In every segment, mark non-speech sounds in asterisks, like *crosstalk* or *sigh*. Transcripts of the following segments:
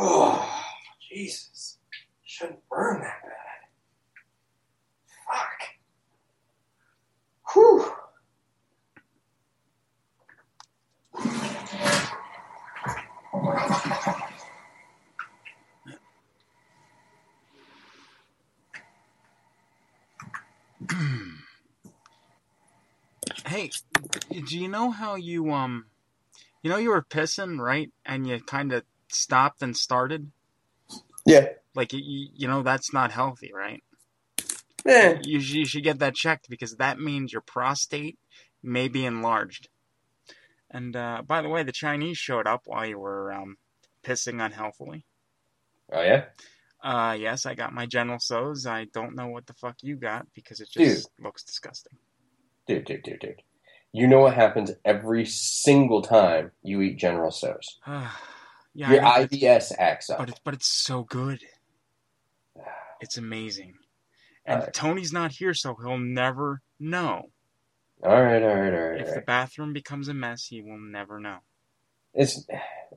Oh, Jesus. Shouldn't burn that bad. Fuck. Whew. Hey, do you know how you um, you know you were pissing right, and you kind of stopped and started? Yeah. Like you, you know that's not healthy, right? Eh. You, you should get that checked because that means your prostate may be enlarged. And uh, by the way, the Chinese showed up while you were um, pissing unhealthily. Oh, yeah? Uh, yes, I got my General Tso's. I don't know what the fuck you got because it just looks disgusting. Dude, dude, dude, dude. You know what happens every single time you eat General Tso's? *sighs* *sighs* *sighs* yeah, Your I IBS acts up. but it's but it's so good. *sighs* It's amazing. And Alright. Tony's not here, so he'll never know. All right, all right, all right. If all the right. bathroom becomes a mess, he will never know. It's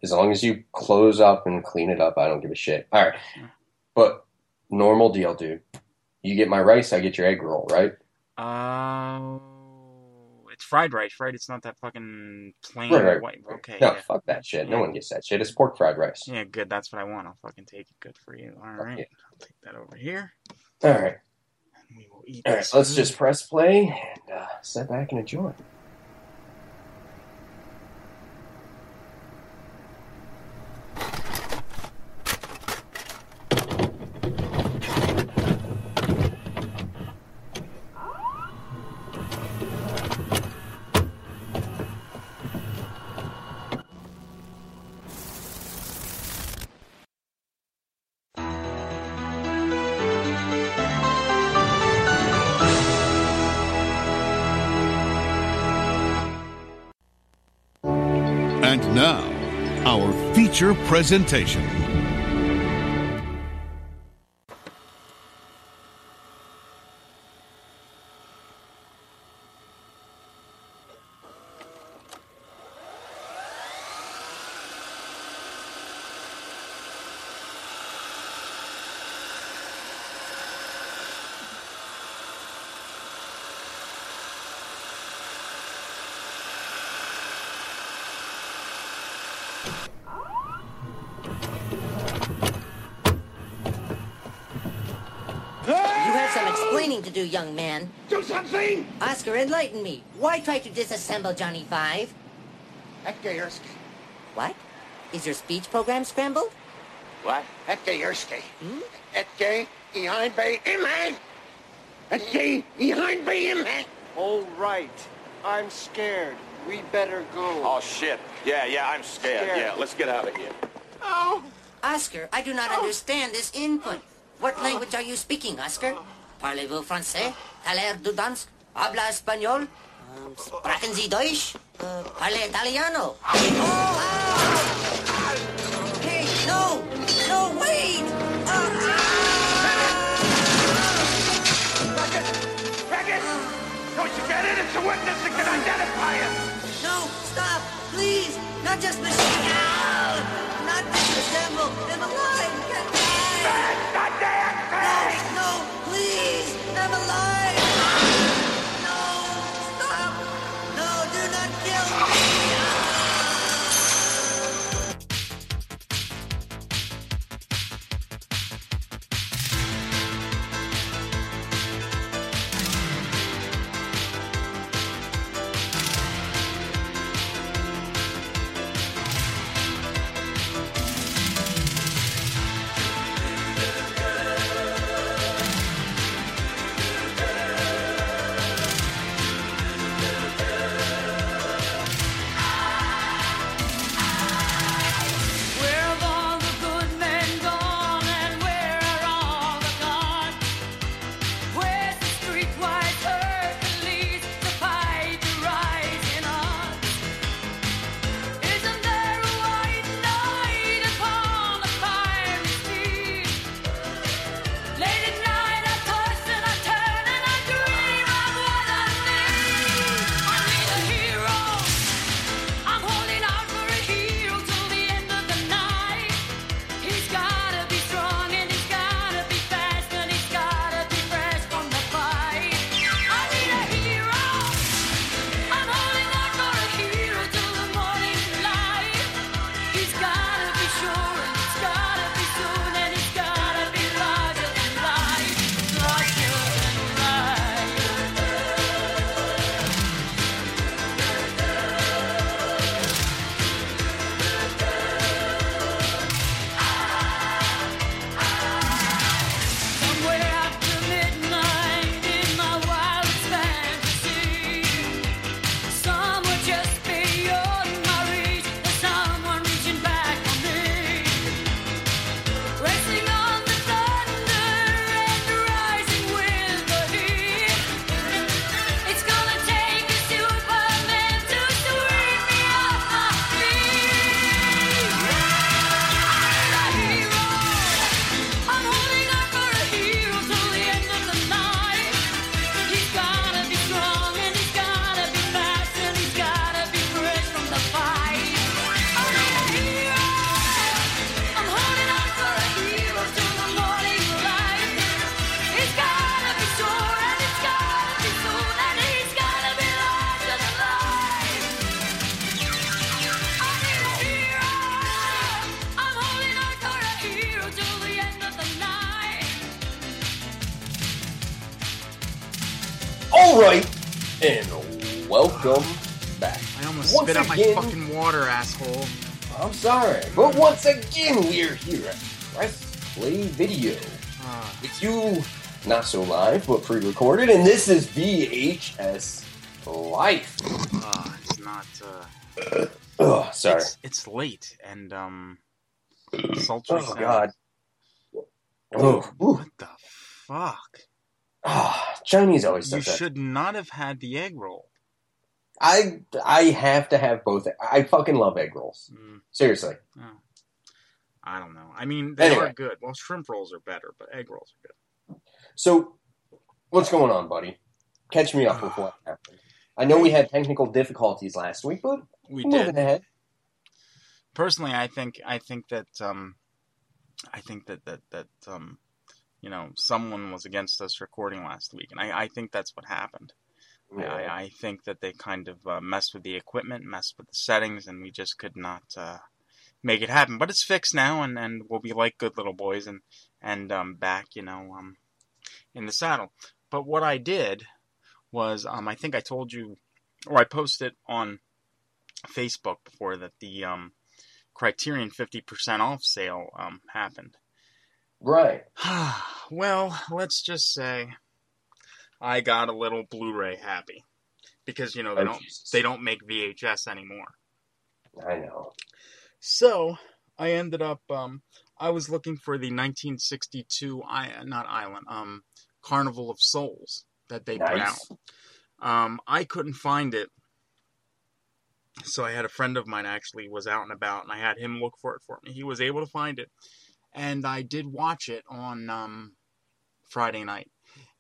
as long as you close up and clean it up, I don't give a shit. All right, but normal deal, dude. You get my rice, I get your egg roll, right? It's fried rice, right? It's not that fucking plain Right, right. white. Okay, No, yeah. fuck that shit. No Yeah. one gets that shit. It's pork fried rice. Yeah, good. That's what I want. I'll fucking take it. Good for you. All right, yeah. I'll take that over here. All right, And we will eat all right. this Let's just press play and uh, sit back and enjoy. Presentation. You have some explaining to do, young man. Do something! Oscar, enlighten me. Why try to disassemble Johnny Five? Edgar Yursky. What? Is your speech program scrambled? What? Edgar Yursky. Edgar behind by Imhan. Edgar behind by Imhan. All right. I'm scared. We better go. Oh shit. Yeah, yeah, I'm scared. Scared. Yeah, let's get out of here. Oh! Oscar, I do not oh. understand this input. What language are you speaking, Oscar? Parlez-vous français? Taler du Dansk? Habla español? Um, sprachen Sie Deutsch? Uh, parle Italiano? Oh! ah! Hey, no! No, wait! Ragged! Don't you get it? A witness can identify please! Not! Not please! I'm alive. Again we're here at Press Play Video. Ah, With you, not so live, but pre-recorded, and this is VHS Life. ah, it's not. Uh, Oh, sorry. It's, it's late and um, sultry. Oh sound. God. Oh, ooh. What the fuck? Ah, Chinese always You that. should not have had the egg roll. I I have to have both. I fucking love egg rolls. Mm, Seriously. oh. I don't know. I mean, they Anyway. are good. Well, shrimp rolls are better, but egg rolls are good. So, what's going on, buddy? Catch me up with what *sighs* happened. I know we had technical difficulties last week, but We moving did. ahead. personally i think i think that um i think that that that um you know someone was against us recording last week and i i think that's what happened I, I i think that they kind of uh, messed with the equipment messed with the settings and we just could not uh make it happen but it's fixed now and and we'll be like good little boys and and um back you know um in the saddle but what i did was um i think i told you or i posted on facebook before that the um Criterion 50% off sale um, happened. Right. *sighs* well, let's just say I got a little Blu-ray happy because you know they Oh, don't Jesus. they don't make VHS anymore. I know. So I ended up um, I was looking for the 1962 I not Island um Carnival of Souls that they put out. Um, I couldn't find it. So I had a friend of mine actually was out and about and I had him look for it for me. He was able to find it. And I did watch it on um, Friday night.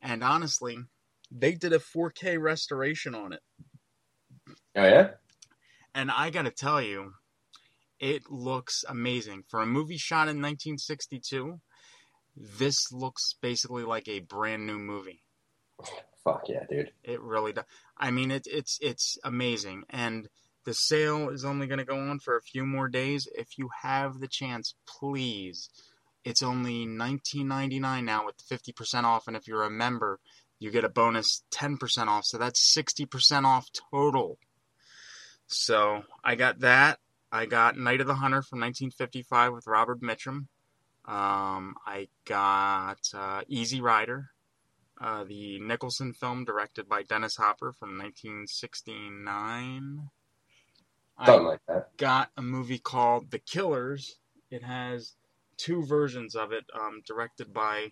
And honestly, they did a 4K restoration on it. Oh yeah. And I got to tell you, it looks amazing. For a movie shot in 1962, this looks basically like a brand new movie. Fuck yeah, dude. It really does. I mean, it, it's it's amazing, and the sale is only going to go on for a few more days. If you have the chance, please. It's only nineteen ninety nine now with fifty percent off, and if you're a member, you get a bonus ten percent off. So that's sixty percent off total. So I got that. I got Night of the Hunter from 1955 with Robert Mitchum. Um, I got uh, Easy Rider uh, the Nicholson film directed by Dennis Hopper from 1969. Something I like that. got a movie called The Killers. It has two versions of it, um, directed by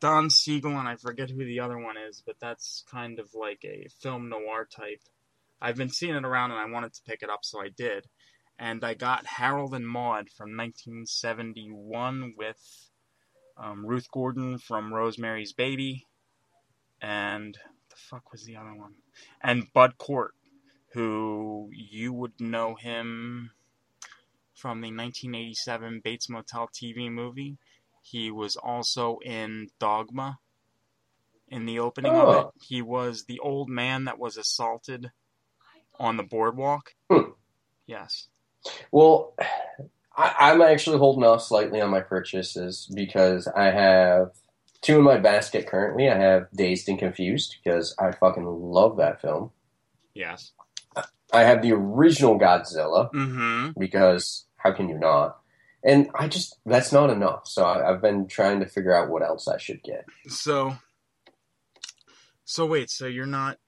Don Siegel, and I forget who the other one is, but that's kind of like a film noir type. I've been seeing it around, and I wanted to pick it up, so I did. And I got Harold and Maude from 1971 with um, Ruth Gordon from Rosemary's Baby, and the fuck was the other one? And Bud Cort, who you would know him from the 1987 Bates Motel TV movie. He was also in Dogma. In the opening of it, Oh. he was the old man that was assaulted on the boardwalk. Hmm. Yes. Well, I, I'm actually holding off slightly on my purchases because I have two in my basket currently. I have Dazed and Confused because I fucking love that film. Yes. I have the original Godzilla Mm-hmm. because how can you not? And I just that's not enough. So I, I've been trying to figure out what else I should get. So, so wait. So you're not,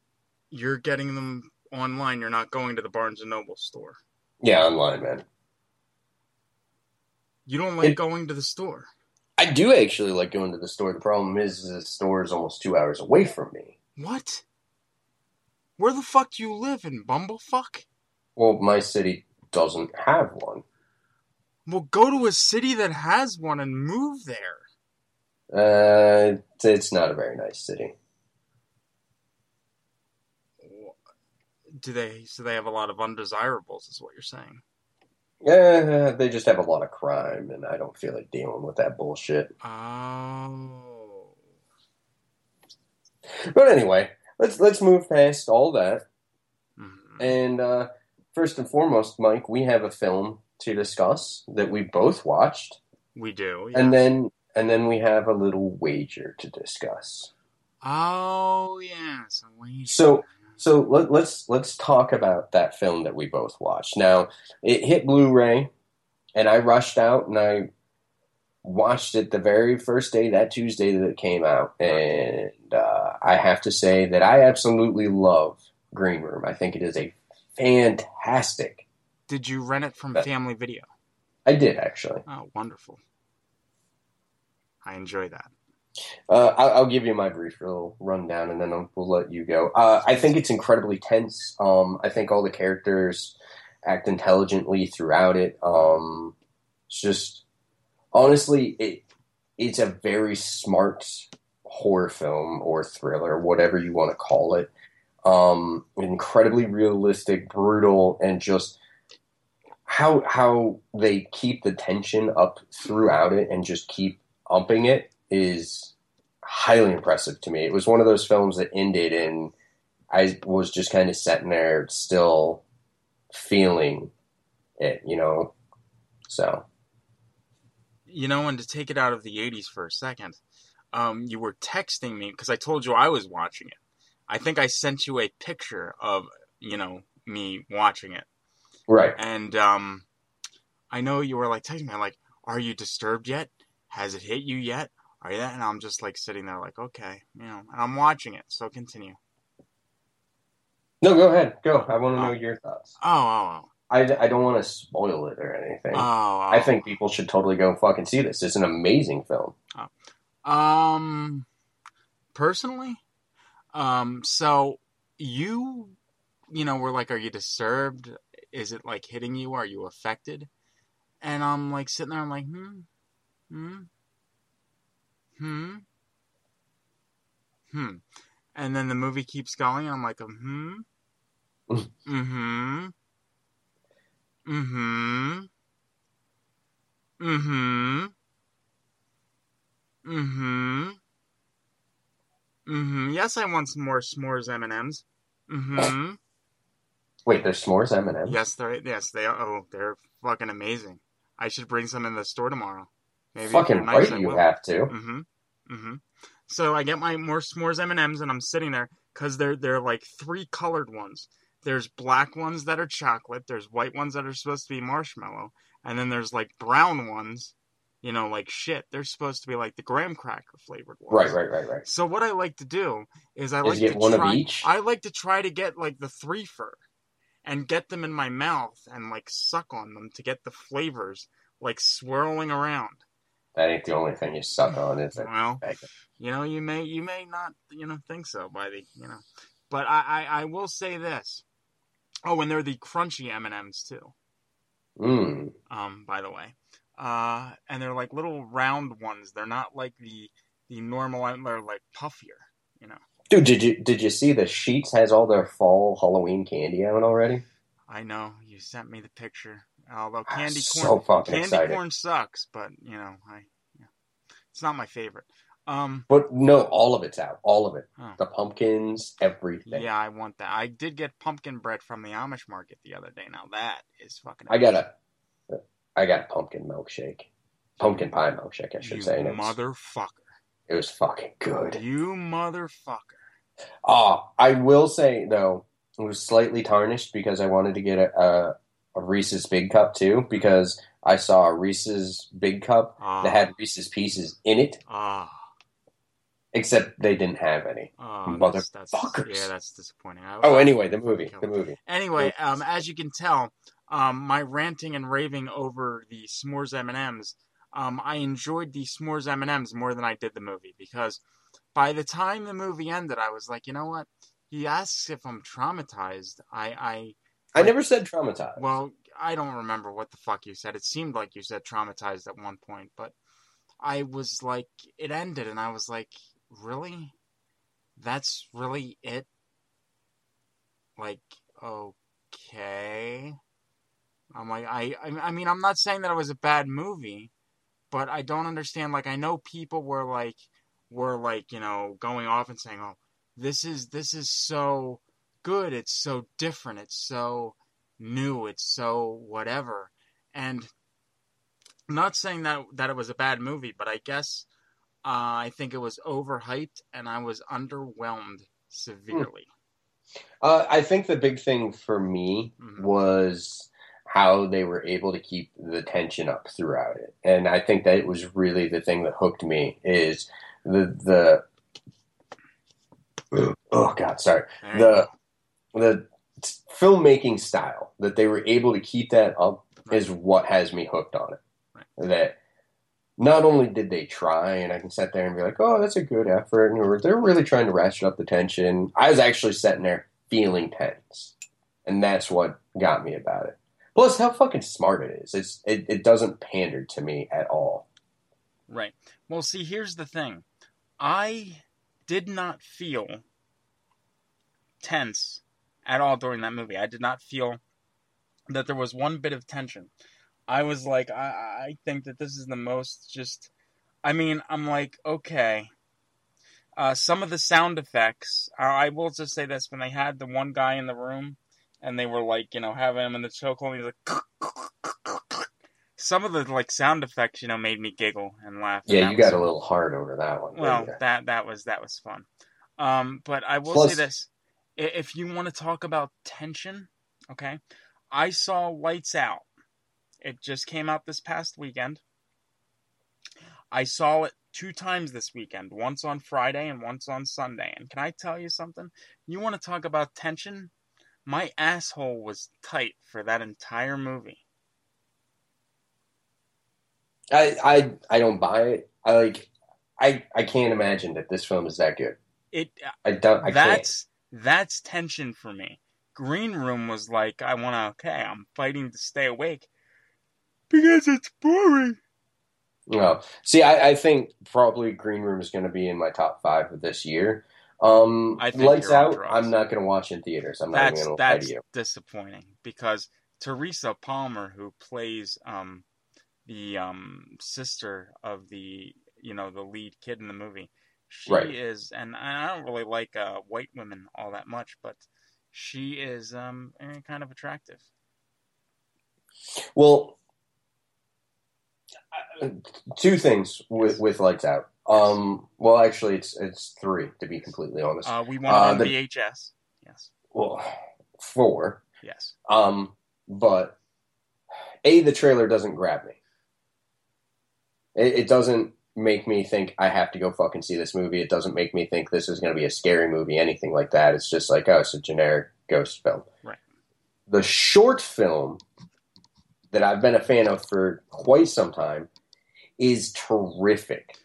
you're getting them online. You're not going to the Barnes and Noble store. Yeah, online, man. You don't like It- going to the store. I do actually like going to the store. The problem is the store is almost two hours away from me. What? Where the fuck do you live in Bumblefuck? Well, my city doesn't have one. Well, go to a city that has one and move there. Uh, it's- it's not a very nice city. Do they? So they have a lot of undesirables, is what you're saying. Yeah, they just have a lot of crime, and I don't feel like dealing with that bullshit. Oh. But anyway, let's let's move past all that. Mhm. And uh, first and foremost, Mike, we have a film to discuss that we both watched, We do. and then and then we have a little wager to discuss. Oh yeah. So. So let, let's let's talk about that film that we both watched. Now it hit Blu-ray, and I rushed out and I watched it the very first day that Tuesday that it came out, and uh, I have to say that I absolutely love Green Room. I think it is a fantastic. Did you rent it from Family Video? I did actually. Oh, wonderful. I enjoy that. Uh, I'll, give you my brief little rundown, and then I'll, we'll let you go. Uh, I think it's incredibly tense. Um, I think all the characters act intelligently throughout it. Um, it's just honestly, it it's a very smart horror film or thriller, whatever you want to call it. Um, incredibly realistic, brutal, and just how how they keep the tension up throughout it and just keep upping it is highly impressive to me. It was one of those films that ended and I was just kind of sitting there still feeling it, you know. So, You know, and to take it out of the 80s for a second, um, you were texting me because I told you I was watching it. I think I sent you a picture of, you know, me watching it. right. And um, I know you were like texting me, like, are you disturbed yet? Has it hit you yet? Are you that? And I'm just like sitting there, like, okay, you know, and I'm watching it, so continue. No, go ahead. Go. I want to know your thoughts. Oh, oh, I, I don't want to spoil it or anything. oh. oh, I think people should totally go fucking see this. It's an amazing film. Um, personally, um, so you, you know, were like, are you disturbed? Is it like hitting you? Are you affected? And I'm like sitting there, I'm like, hmm, hmm, hmm, hmm. And then the movie keeps going, I'm like, hmm, *laughs* mm-hmm, mm-hmm, mm-hmm. Mm-hmm. Mm-hmm. Yes, I want some more s'mores M&Ms. Mm-hmm. *laughs* Wait, there's s'mores M&M's? yes, they're yes, they are. Oh, they're fucking amazing. I should bring some in the store tomorrow. Maybe Fucking nice, right I you will. have to. Mm-hmm. Mm-hmm. So I get my more s'mores M and M's, and I'm sitting there because they're they're like three colored ones. There's black ones that are chocolate. There's white ones that are supposed to be marshmallow, and then there's like brown ones. You know, like shit. They're supposed to be like the graham cracker flavored ones. Right, right, right, right. So what I like to do is I Is like to one of try, each? I like to try to get like the three fur and get them in my mouth and like suck on them to get the flavors like swirling around. That ain't the only thing you suck on, is it? Well, you know, you may you may not you know think so by the you know, but I I, I will say this. Oh, and they're the crunchy M and M's too. Mm. Um, by the way, uh, and they're like little round ones. They're not like the the normal. They're like puffier. You know. Dude, did you did you see the Sheetz has all their fall Halloween candy out already? I know you sent me the picture. Although candy so corn, fucking candy excited. corn sucks, but you know, I, yeah, it's not my favorite. Um, But no, all of it's out. All of it. Huh. The pumpkins, everything. yeah, I want that. I did get pumpkin bread from the Amish market the other day. Now that is fucking. I got a I got a pumpkin milkshake. Pumpkin pie milkshake, I should you say. and it was- motherfucker. It was fucking good. You motherfucker. Ah, I will say though, it was slightly tarnished because I wanted to get a, a, a Reese's Big Cup too because I saw a Reese's Big Cup Ah. that had Reese's Pieces in it, Ah. except they didn't have any. Oh, Motherfuckers. that's, that's, yeah, that's disappointing. I- Oh, anyway, the movie, the movie. Anyway, um, as you can tell, um, my ranting and raving over the s'mores M and M's, um, I enjoyed the s'mores M and M's more than I did the movie because by the time the movie ended, I was like, you know what? He asks if I'm traumatized. I, I, I never said traumatized. well, I don't remember what the fuck you said. It seemed like you said traumatized at one point, but I was like, it ended, and I was like, really? That's really it? Like, okay. I'm like, I, I, I mean, I'm not saying that it was a bad movie, but I don't understand. Like, I know people were like, were like, you know, going off and saying, oh, this is, this is so good. It's so different. It's so new. It's so whatever. And I'm not saying that, that it was a bad movie, but I guess Uh, I think it was overhyped, and I was underwhelmed severely. Uh, I think the big thing for me Mhm. was how they were able to keep the tension up throughout it, and I think that it was really the thing that hooked me. Is the the oh god, sorry the the filmmaking style that they were able to keep that up is what has me hooked on it. That not only did they try, and I can sit there and be like, "Oh, that's a good effort," and they're really trying to ratchet up the tension. I was actually sitting there feeling tense, and that's what got me about it. Plus, how fucking smart it is. It's it, it doesn't pander to me at all. Right. Well, see, here's the thing. I did not feel tense at all during that movie. I did not feel that there was one bit of tension. I was like, I, I think that this is the most just. I mean, I'm like, okay. Uh, some of the sound effects, I will just say this: when they had the one guy in the room, and they were like, you know, having him in the chokehold, he's like, *laughs* some of the like sound effects, you know, made me giggle and laugh. Yeah, that you got a little hard over that one. well, that that was that was fun. Um, but I will Plus- say this: if you want to talk about tension, okay, I saw Lights Out. It just came out this past weekend. I saw it two times this weekend, once on Friday and once on Sunday. And can I tell you something? You want to talk about tension? My asshole was tight for that entire movie. I, I I don't buy it. I like I I can't imagine that this film is that good. It I don't. I can't. that's that's tension for me. Green Room was like, I want to. Okay, I'm fighting to stay awake because it's boring. No, see, I, I think probably Green Room is going to be in my top five of this year. Um, I think Lights Out. I'm not going to watch in theaters. I'm That's even going to lie to you. disappointing because Teresa Palmer, who plays um the um sister of the you know the lead kid in the movie, she Right. is, and I don't really like uh, white women all that much, but she is um kind of attractive. Well, uh, two things with with Lights Out. Um, well, actually, it's it's three to be completely honest. Uh, we want Uh, on the- VHS. Yes. well, four. Yes. Um, but a the trailer doesn't grab me. It, it doesn't make me think I have to go fucking see this movie. It doesn't make me think this is going to be a scary movie, anything like that. It's just like, oh, it's a generic ghost film. Right. The short film that I've been a fan of for quite some time is terrific.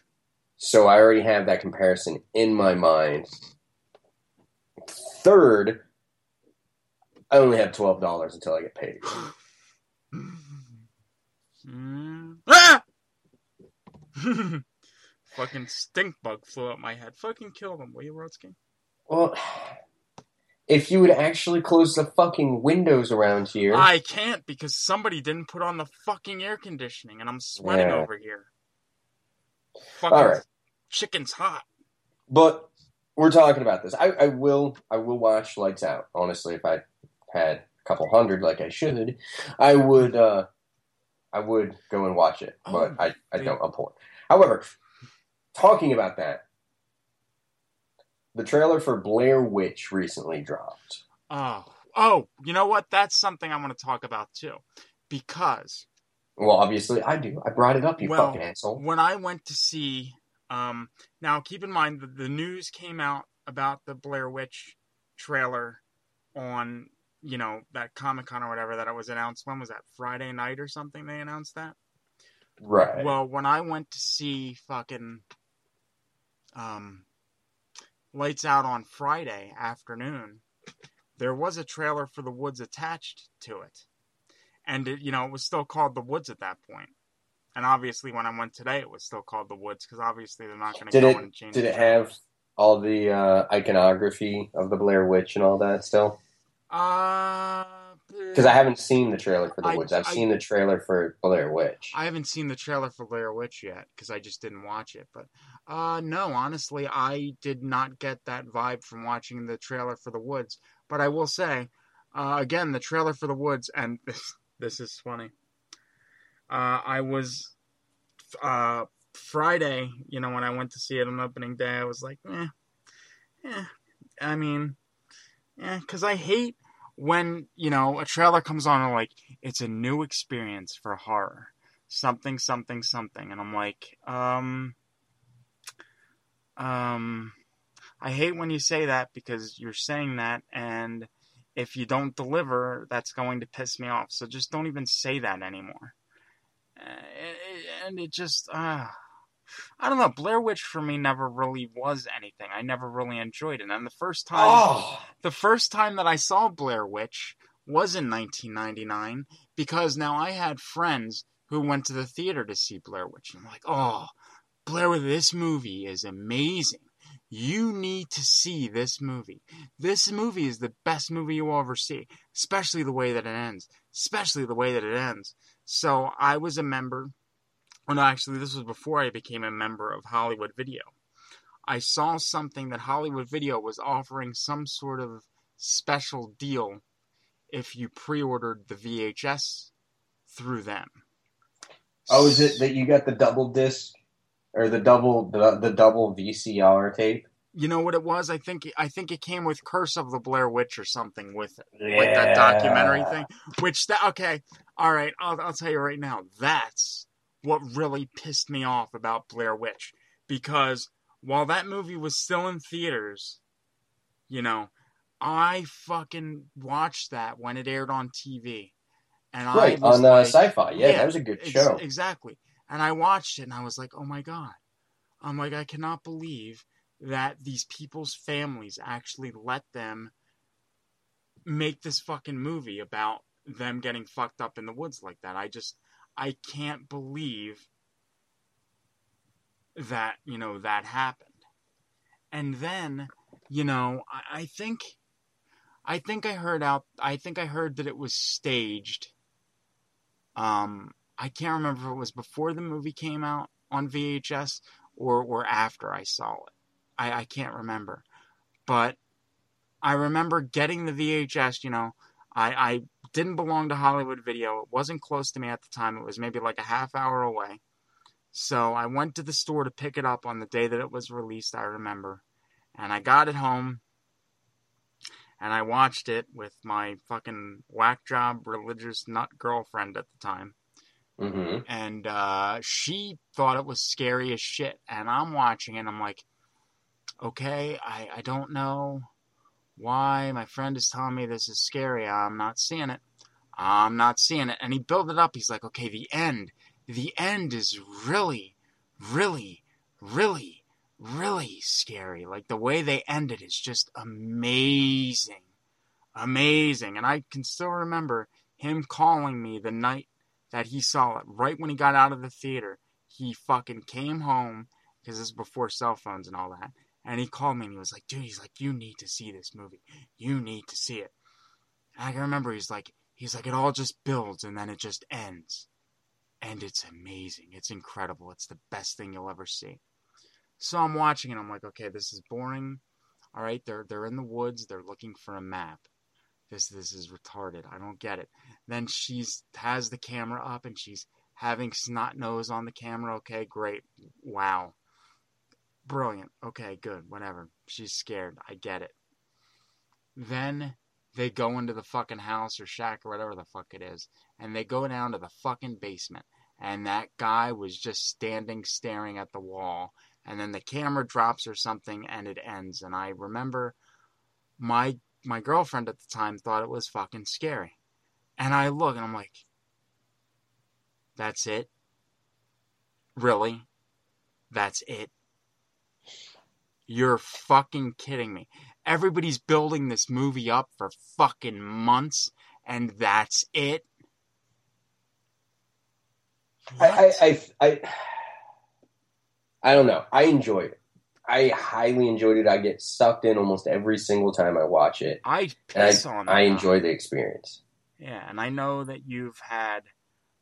So I already have that comparison in my mind. Third, I only have twelve dollars until I get paid. *laughs* Mm. Ah! *laughs* Fucking stink bug flew up my head. Fucking kill them, will you, Rodsky? Well, if you would actually close the fucking windows around here, I can't because somebody didn't put on the fucking air conditioning and I'm sweating Yeah. over here. Fucking All right. chicken's hot. but we're talking about this. I, I will. I will watch Lights Out. Honestly, if I had a couple hundred, like I should, I would. uh I would go and watch it, but Oh, I, I don't. I'm poor. However, talking about that, the trailer for Blair Witch recently dropped. Oh, oh, you know what? That's something I want to talk about too, because Well, obviously, I do. I brought it up, you well, fucking asshole. when I went to see, um, now keep in mind that the news came out about the Blair Witch trailer on, you know, that Comic Con or whatever that it was announced. When was that? Friday night or something? They announced that. Right. Well, when I went to see fucking um, Lights Out on Friday afternoon, there was a trailer for The Woods attached to it. And, it, you know, it was still called The Woods at that point. And obviously, when I went today, it was still called The Woods because obviously they're not going to go it? and change Did it have all the uh, iconography of the Blair Witch and all that still? Uh, Because I haven't seen the trailer for the I- Woods. I've I- seen the trailer for Blair Witch. I haven't seen the trailer for Blair Witch yet because I just didn't watch it. But uh, no, honestly, I did not get that vibe from watching the trailer for The Woods. But I will say, uh, again, the trailer for The Woods, and *laughs* this, this is funny. Uh, I was uh, Friday, you know, when I went to see it on opening day, I was like, eh, eh. I mean, yeah, because I hate when you know a trailer comes on and like it's a new experience for horror, something, something, something, and I'm like, um, um, I hate when you say that because you're saying that, and if you don't deliver, that's going to piss me off. So just don't even say that anymore. Uh, and it just, uh, I don't know. Blair Witch for me never really was anything. I never really enjoyed it. And the first time, Oh, the first time that I saw Blair Witch was in 1999 because now I had friends who went to the theater to see Blair Witch. And I'm like, oh, Blair Witch, this movie is amazing. You need to see this movie. This movie is the best movie you will ever see, especially the way that it ends. Especially the way that it ends. So I was a member. Well, no, actually, this was before I became a member of Hollywood Video. I saw something that Hollywood Video was offering some sort of special deal if you pre-ordered the VHS through them. oh, is it that you got the double disc or the double the, the double VCR tape? You know what it was? I think I think it came with Curse of the Blair Witch or something with it, like that documentary thing. Which that okay, all right. I'll I'll tell you right now. That's what really pissed me off about Blair Witch because while that movie was still in theaters, you know, I fucking watched that when it aired on TV, and Right I was on uh, like, Sci-Fi. Yeah, that was a good ex- show. Exactly. And I watched it and I was like, oh my God. I'm like, I cannot believe that these people's families actually let them make this fucking movie about them getting fucked up in the woods like that. I just, I can't believe that, you know, that happened. And then, you know, I, I think, I think I heard out, I think I heard that it was staged. Um, I can't remember if it was before the movie came out on VHS or or after I saw it. I, I can't remember. But I remember getting the VHS, you know, I, I didn't belong to Hollywood Video. It wasn't close to me at the time. It was maybe like a half hour away. So I went to the store to pick it up on the day that it was released, I remember. And I got it home and I watched it with my fucking whack job religious nut girlfriend at the time hmm and uh, she thought it was scary as shit. And I'm watching it, and I'm like, okay, I, I don't know why my friend is telling me this is scary. I'm not seeing it. I'm not seeing it. And he built it up. He's like, okay, the end. The end is really, really, really, really scary. Like the way they ended is just amazing. Amazing. And I can still remember him calling me the night that he saw it right when he got out of the theater. He fucking came home because this is before cell phones and all that. And he called me and he was like, dude, he's like, you need to see this movie. You need to see it. And I can remember he's like, he's like, it all just builds and then it just ends. And it's amazing. It's incredible. It's the best thing you'll ever see. So I'm watching and I'm like, okay, this is boring. All right, they're they're in the woods. They're looking for a map. This this is retarded. I don't get it. Then she's has the camera up and she's having snot nose on the camera. Okay, great. Wow. Brilliant. Okay, good. Whatever. She's scared. I get it. Then they go into the fucking house or shack or whatever the fuck it is, and they go down to the fucking basement. And that guy was just standing staring at the wall. And then the camera drops or something and it ends. And I remember my my girlfriend at the time thought it was fucking scary. And I look and I'm like, that's it? Really? That's it? You're fucking kidding me. Everybody's building this movie up for fucking months, and that's it? I, I, I, I, I don't know. I enjoyed it. I highly enjoyed it. I get sucked in almost every single time I watch it. I piss I, on I enjoy the experience. Yeah, and I know that you've had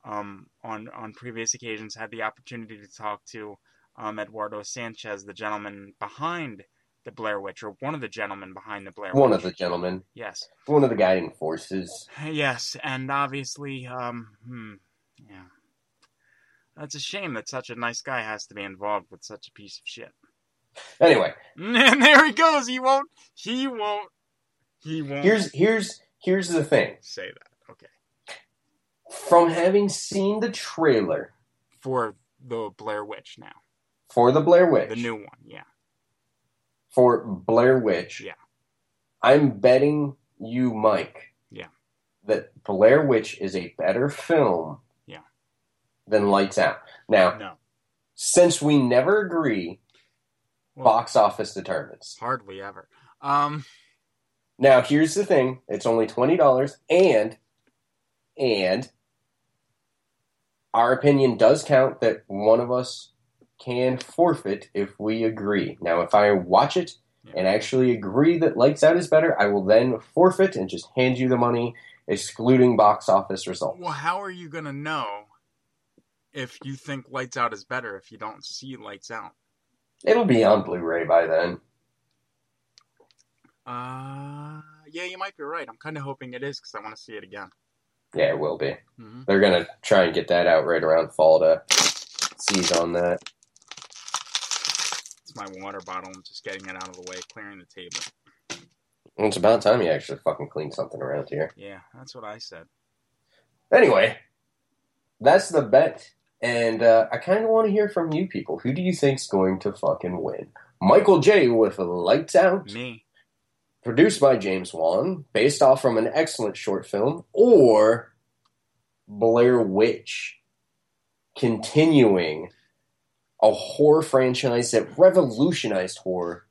um, on on previous occasions had the opportunity to talk to um, Eduardo Sanchez, the gentleman behind the Blair Witch, or one of the gentlemen behind the Blair One Witch. of the gentlemen, Yes, one of the guiding forces. yes, and obviously, um, hmm, yeah. That's a shame that such a nice guy has to be involved with such a piece of shit. Anyway, *laughs* And there he goes. He won't. He won't. He won't. here's here's here's the thing. say that. Okay. From having seen the trailer For the Blair Witch now, for the Blair Witch, the new one. Yeah. For Blair Witch, Yeah. I'm betting you, Mike, Yeah. that Blair Witch is a better film, Yeah. than Lights Out. Now, No. since we never agree, Well- box office determines. Hardly ever. Um. Now, here's the thing: it's only twenty dollars, and and our opinion does count. That one of us can forfeit if we agree. Now, if I watch it and actually agree that Lights Out is better, I will then forfeit and just hand you the money, excluding box office results. Well, how are you gonna know if you think Lights Out is better if you don't see Lights Out? It'll be on Blu-ray by then. Uh, yeah, you might be right. I'm kind of hoping it is because I want to see it again. Yeah, it will be. Mhm. They're gonna try and get that out right around fall to seize on that. My water bottle. I'm just getting it out of the way, clearing the table. And It's about time you actually fucking clean something around here. Yeah, that's what I said. Anyway, that's the bet. And uh, I kind of want to hear from you people. Who do you think's going to fucking win? Michael J. with Lights Out, Me. produced by James Wan, based off from an excellent short film, or Blair Witch, continuing a horror franchise that revolutionized horror.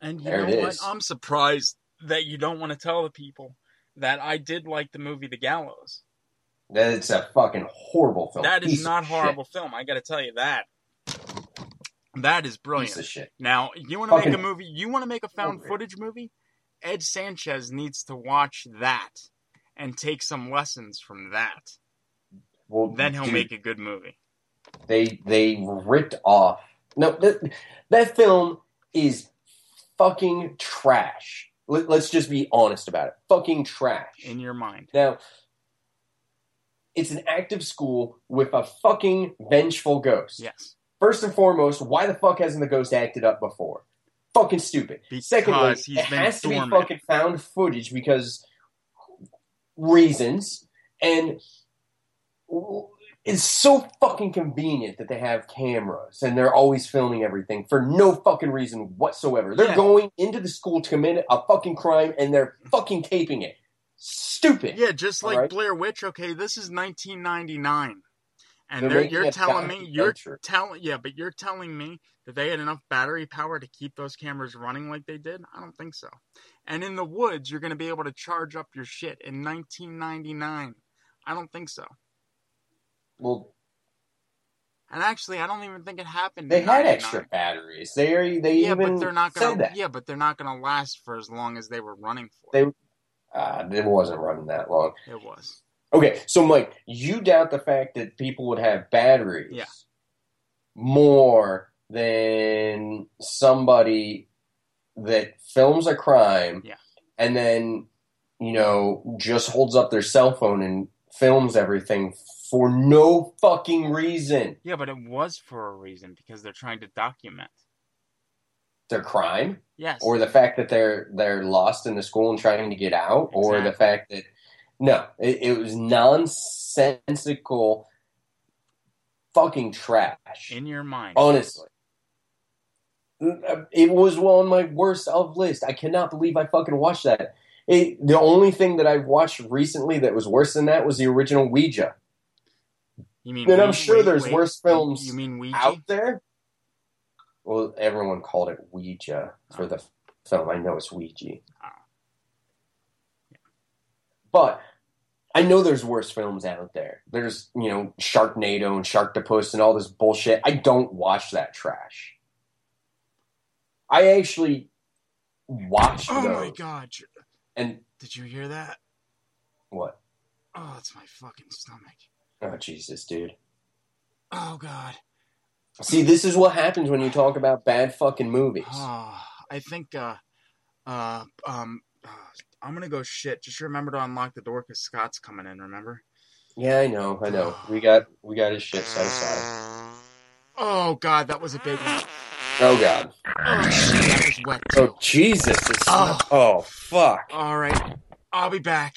And you There know it what? is. I'm surprised that you don't want to tell the people that I did like the movie The Gallows. That it's a fucking horrible film. That is Piece not horrible film. I got to tell you that. That is brilliant. Shit. Now, you want to make a movie? You want to make a found footage movie? Ed Sanchez needs to watch that and take some lessons from that. Well, Then he'll dude, make a good movie. They they ripped off. No, that, that film is fucking trash. Let, let's just be honest about it. Fucking trash. In your mind. Now, it's an active school with a fucking vengeful ghost. Yes. First and foremost, why the fuck hasn't the ghost acted up before? Fucking stupid. Because Secondly, he's it been has to be fucking found footage because reasons, and it's so fucking convenient that they have cameras and they're always filming everything for no fucking reason whatsoever. They're Yeah. going into the school to commit a fucking crime and they're fucking taping it. Stupid. Yeah, just like Alright. Blair Witch. Okay, this is 1999, and They're they're, you're telling me you're telling yeah, but you're telling me that they had enough battery power to keep those cameras running like they did. I don't think so. And in the woods, you're going to be able to charge up your shit in 1999. I don't think so. Well, And actually, I don't even think it happened. they had 99. extra batteries. They are, they Yeah, even but they're not gonna. that. Yeah, but they're not gonna last for as long as they were running for. They uh, it wasn't running that long. It was. Okay, so Mike, you doubt the fact that people would have batteries Yeah. more than somebody that films a crime Yeah. and then, you know, just holds up their cell phone and films everything for no fucking reason. Yeah, but it was for a reason because they're trying to document. Their crime Yes. or the fact that they're they're lost in the school and trying to get out or the fact that no, it, it was nonsensical fucking trash. in your mind. Honestly. It was on my worst of list. I cannot believe I fucking watched that. It, the only thing that I've watched recently that was worse than that was the original Ouija. You mean? And I'm sure wait, there's wait, worse films You mean Ouija? Out there? Well, everyone called it Ouija for the film. I know it's Ouija. Oh. But I know there's worse films out there. There's, you know, Sharknado and Sharktopus and all this bullshit. I don't watch that trash. I actually watched. Oh those. my god! And Did you hear that? what? Oh, it's my fucking stomach. Oh Jesus, dude. Oh God. See, this is what happens when you talk about bad fucking movies. Oh, *sighs* I think uh uh um uh, I'm gonna go shit. Just remember to unlock the door because Scott's coming in, remember? Yeah, I know, I know. We got we got his shit set aside. Oh god, that was a big one. Oh god. Oh shit, that was wet oh, too. Oh Jesus. Oh. oh fuck. Alright. I'll be back.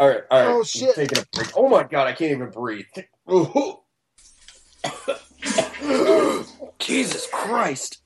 All right, all right. Oh shit! I'm taking a break. Oh my god, I can't even breathe. *laughs* Jesus Christ!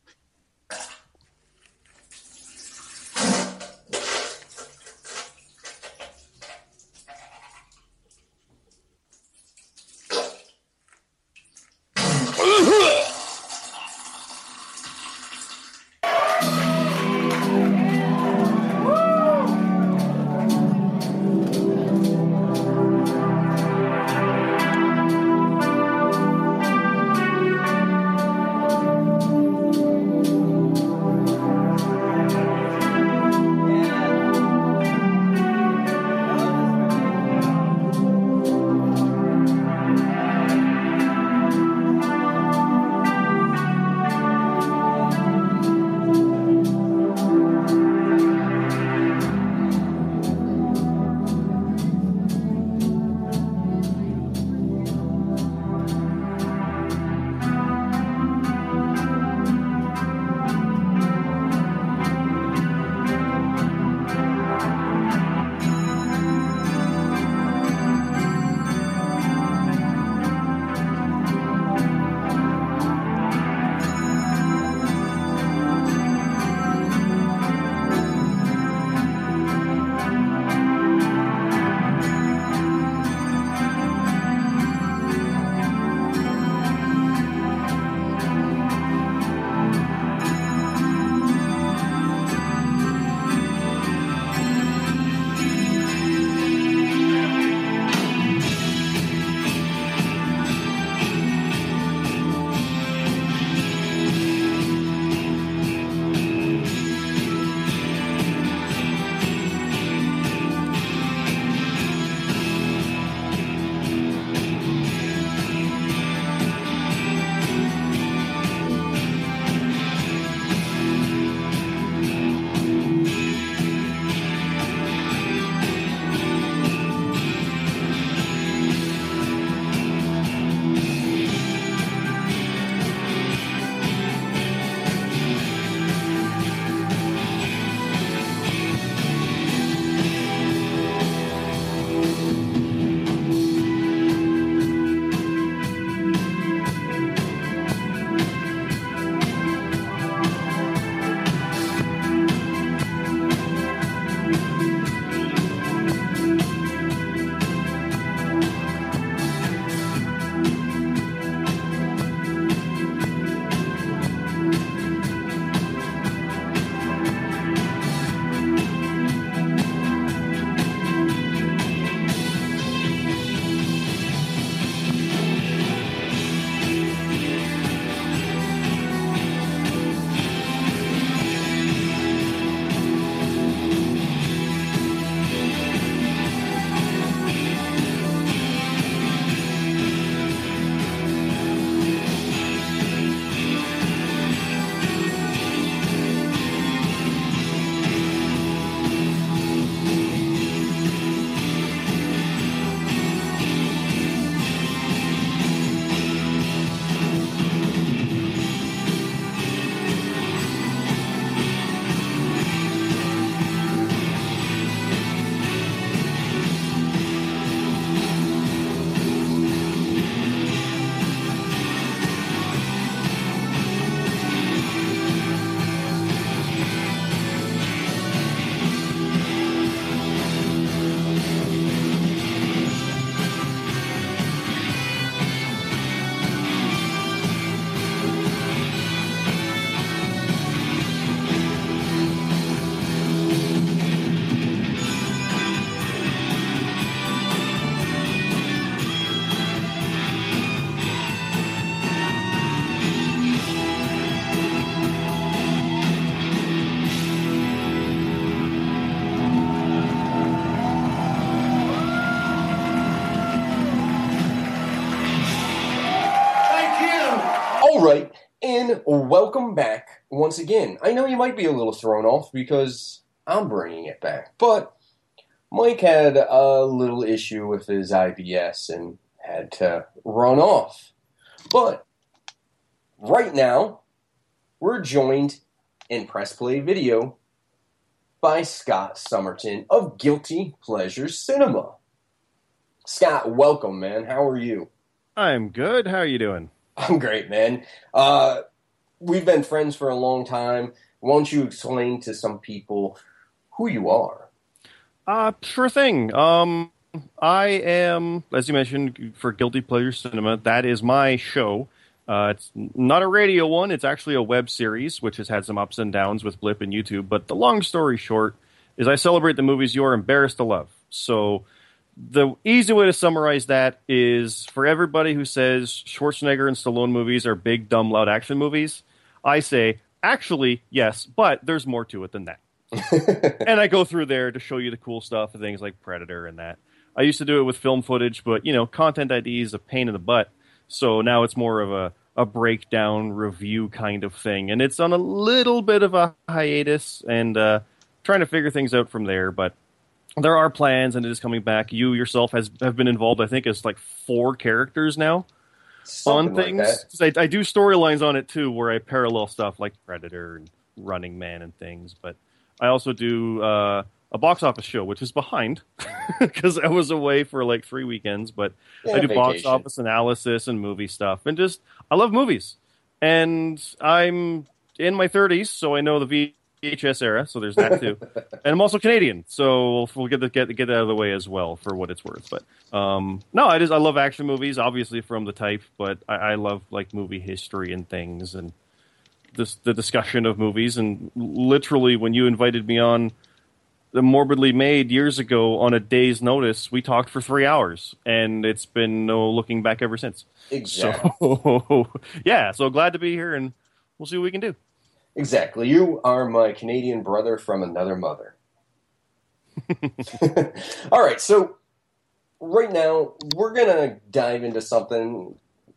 welcome back once again. I know you might be a little thrown off because I'm bringing it back, but Mike had a little issue with his IBS and had to run off. But right now, we're joined in Press Play Video by Scott Summerton of Guilty Pleasure Cinema. Scott, welcome, man. How are you? I'm good. How are you doing? I'm great, man. Uh, we've been friends for a long time. Won't you explain to some people who you are? Uh, sure thing. Um, I am, as you mentioned, for Guilty Pleasure Cinema. That is my show. Uh, it's not a radio one. It's actually a web series, which has had some ups and downs with Blip and YouTube. But the long story short is I celebrate the movies you are embarrassed to love. So the easy way to summarize that is for everybody who says Schwarzenegger and Stallone movies are big, dumb, loud action movies, I say, actually, yes, but there's more to it than that. *laughs* and I go through there to show you the cool stuff, and things like Predator and that. I used to do it with film footage, but you know, content ID is a pain in the butt. So now it's more of a, a breakdown review kind of thing. And it's on a little bit of a hiatus and uh, trying to figure things out from there. But there are plans and it is coming back. You yourself has have been involved, I think, as like four characters now Something on things. Like I, I do storylines on it too, where I parallel stuff like Predator and Running Man and things. But I also do uh, a box office show, which is behind *laughs* because I was away for like three weekends. But Yeah, I do box office analysis and movie stuff, and just I love movies. And I'm in my 30s, so I know the VHS era. So there's that too. *laughs* and I'm also Canadian, so we'll get the, get get that out of the way as well for what it's worth. But um, no, I just I love action movies, obviously from the type, but I, I love like movie history and things and this the discussion of movies. And literally, when you invited me on the morbidly made years ago on a day's notice, we talked for three hours, and it's been no looking back ever since. Exactly. So *laughs* yeah, so glad to be here, and we'll see what we can do. Exactly. You are my Canadian brother from another mother. *laughs* All right, so right now we're gonna dive into something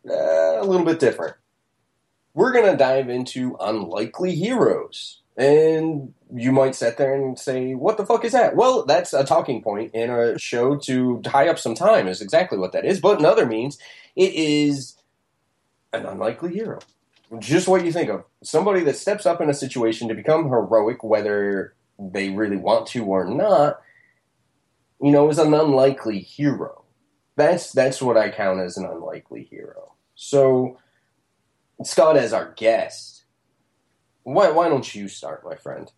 uh, a little bit different. We're gonna dive into unlikely heroes, and you might sit there and say, "What the fuck is that?" Well, that's a talking point in a show to tie up some time. Is exactly what that is. But in other means, it is an unlikely hero just what you think of somebody that steps up in a situation to become heroic, whether they really want to or not. You know, is an unlikely hero. That's that's what I count as an unlikely hero. So, Scott, as our guest, why why don't you start, my friend?